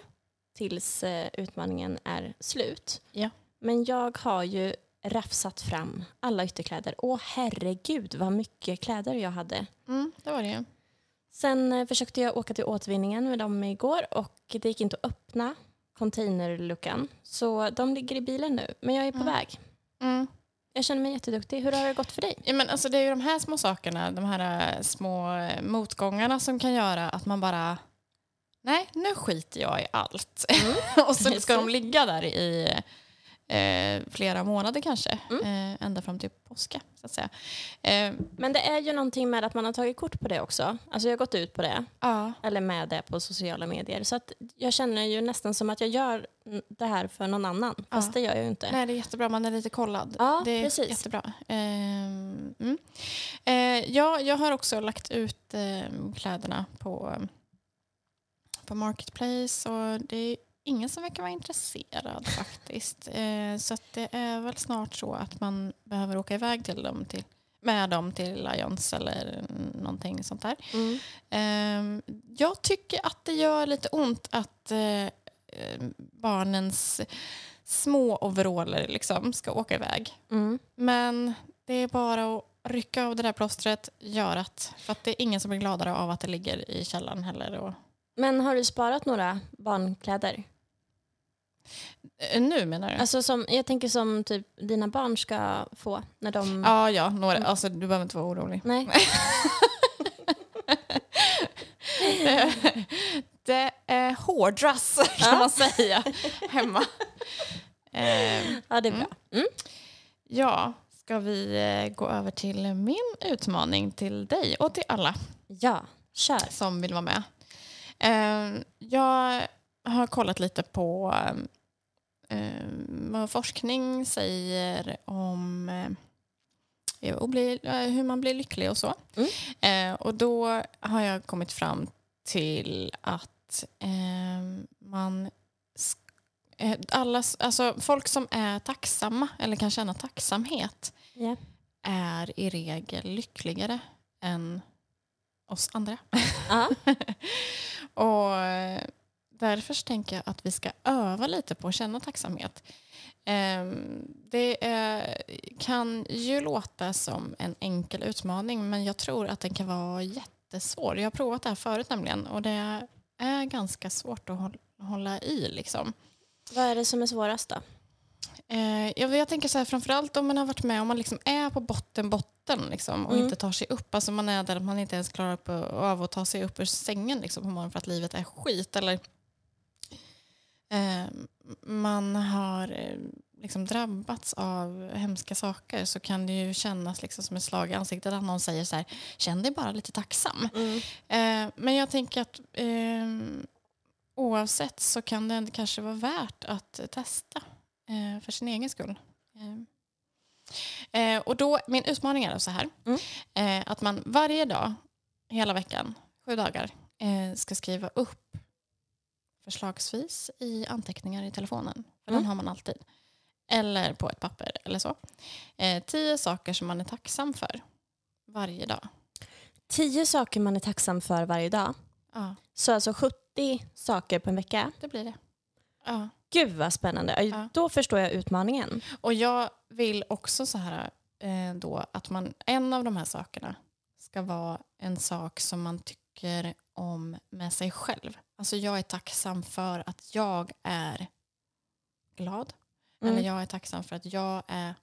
tills eh, utmaningen är slut. Ja. Men jag har ju rafsat fram alla ytterkläder. Åh herregud vad mycket kläder jag hade. Mm, det var det ju. Sen eh, försökte jag åka till återvinningen med dem igår och det gick inte att öppna containerluckan. Så de ligger i bilen nu, men jag är på Mm. väg. Mm. Jag känner mig jätteduktig. Hur har det gått för dig? Ja, men alltså, det är ju de här små sakerna, de här eh, små eh, motgångarna som kan göra att man bara Nej, nu skiter jag i allt. *laughs* och så ska de ligga där i eh, flera månader kanske. Mm. Eh, ända fram till påska. Så att säga. Eh, Men det är ju någonting med att man har tagit kort på det också. Alltså jag har gått ut på det, ja. eller med det på sociala medier. Så att jag känner ju nästan som att jag gör det här för någon annan. Fast Ja. det gör jag ju inte. Nej, det är jättebra. Man är lite kollad. Ja, det är precis. jättebra. Ehm, mm. eh, ja, jag har också lagt ut eh, kläderna på, på Marketplace och det ingen som verkar vara intresserad faktiskt. *laughs* Eh, så att det är väl snart så att man behöver åka iväg till dem till, med dem till Lions eller någonting sånt där. Mm. Ehm, jag tycker att det gör lite ont att eh, eh, barnens små overaller liksom ska åka iväg. Mm. Men det är bara att rycka av det där plåstret, göra det. För att det är ingen som blir gladare av att det ligger i källaren heller. Och, Men har du sparat några barnkläder? Eh, nu menar du? Alltså som, jag tänker som typ dina barn ska få när de... ja, ja. Några, alltså, du behöver inte vara orolig. Nej. det, *laughs* det är hårdras kan Ja. man säga hemma. Ehm, Ja, det är bra. Mm. Ja, ska vi eh, gå över till min utmaning till dig och till alla Ja, kör. som vill vara med. Eh, jag har kollat lite på eh, vad forskning säger om eh, eh, hur man blir lycklig och så. Eh, och då har jag kommit fram till att man eh, alla, alltså folk som är tacksamma eller kan känna tacksamhet Ja. är i regel lyckligare än oss andra. Ja. *laughs* och eh, därför tänker jag att vi ska öva lite på att känna tacksamhet. Ehm, det kan ju låta som en enkel utmaning men jag tror att den kan vara jättesvår. Jag har provat det här förut nämligen och det är ganska svårt att hålla i. Liksom. Vad är det som är svårast då? Eh, jag, jag tänker så här, framförallt om man har varit med om man liksom är på botten, botten liksom, och Mm. inte tar sig upp. Alltså man är där att man inte ens klarar upp, av att ta sig upp ur sängen liksom, på morgonen för att livet är skit. Eller, eh, man har eh, liksom drabbats av hemska saker så kan det ju kännas liksom som ett slag i ansiktet att någon säger så här, känn dig bara lite tacksam. Mm. Eh, men jag tänker att eh, oavsett så kan det kanske vara värt att testa eh, för sin egen skull. Eh, och då, min utmaning är så här, Mm. eh, att man varje dag, hela veckan, sju dagar, eh, ska skriva upp förslagsvis i anteckningar i telefonen, för Mm. den har man alltid, eller på ett papper eller så. Eh, tio saker som man är tacksam för varje dag. Tio saker man är tacksam för varje dag. Ja, Så alltså 70 saker på en vecka. det blir det. Ja. Gud vad spännande. Ja. Då förstår jag utmaningen. Och jag vill också så här eh, då att man, en av de här sakerna ska vara en sak som man tycker om med sig själv. Alltså jag är tacksam för att jag är glad. Mm. Eller jag är tacksam för att jag är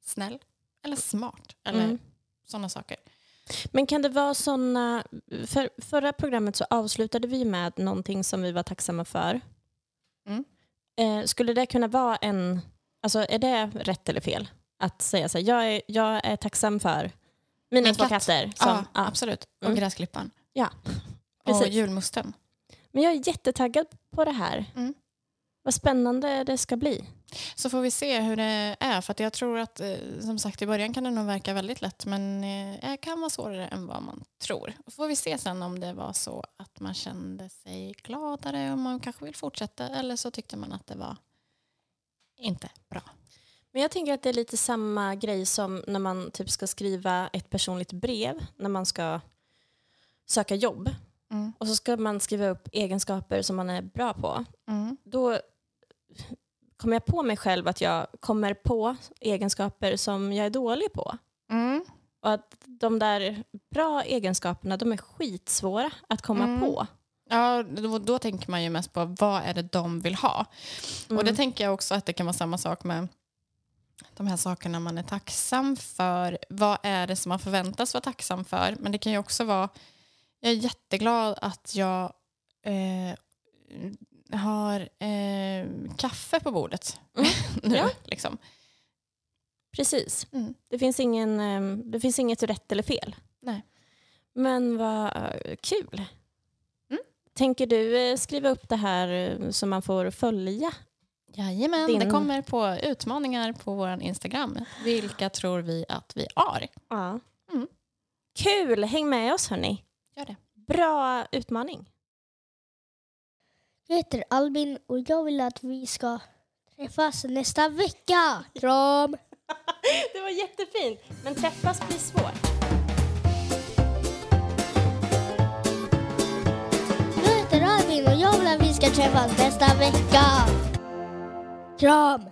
snäll. Eller smart. Eller Mm. sådana saker. Men kan det vara sådana... För förra programmet så avslutade vi med någonting som vi var tacksamma för. Mm. Eh, skulle det kunna vara en... Alltså är det rätt eller fel? Att säga så här, jag är, jag är tacksam för mina Min två katt. katter. Som, ja, ja. absolut. Och Mm. gräsklippan. Ja, Och precis. julmusten. Men jag är jättetaggad på det här. Mm. Vad spännande det ska bli. Så får vi se hur det är. För jag tror att eh, som sagt i början kan det nog verka väldigt lätt men eh, det kan vara svårare än vad man tror. Och får vi se sen om det var så att man kände sig gladare och man kanske vill fortsätta eller så tyckte man att det var inte bra. Men jag tänker att det är lite samma grej som när man typ ska skriva ett personligt brev när man ska söka jobb. Mm. Och så ska man skriva upp egenskaper som man är bra på. Mm. Då kommer jag på mig själv att jag kommer på egenskaper som jag är dålig på. Mm. Och att de där bra egenskaperna, de är skitsvåra att komma Mm. på. Ja, då, då tänker man ju mest på vad är det de vill ha. Och det Mm. tänker jag också att det kan vara samma sak med de här sakerna man är tacksam för. Vad är det som man förväntas vara tacksam för? Men det kan ju också vara, jag är jätteglad att jag eh, har eh, kaffe på bordet *laughs* nu. Ja. Liksom. Precis. Mm. Det, finns ingen, eh, det finns inget rätt eller fel. Nej. Men vad kul. Mm. Tänker du eh, skriva upp det här eh, så man får följa? Jajamän, Din- det kommer på utmaningar på vår Instagram. Vilka tror vi att vi har? Ja. Mm. Kul! Häng med oss hörni. Gör det. Bra utmaning. Jag heter Albin och jag vill att vi ska träffas nästa vecka. Kram! *laughs* Det var jättefint. Men träffas blir svårt. Jag heter Albin och jag vill att vi ska träffas nästa vecka. Kram!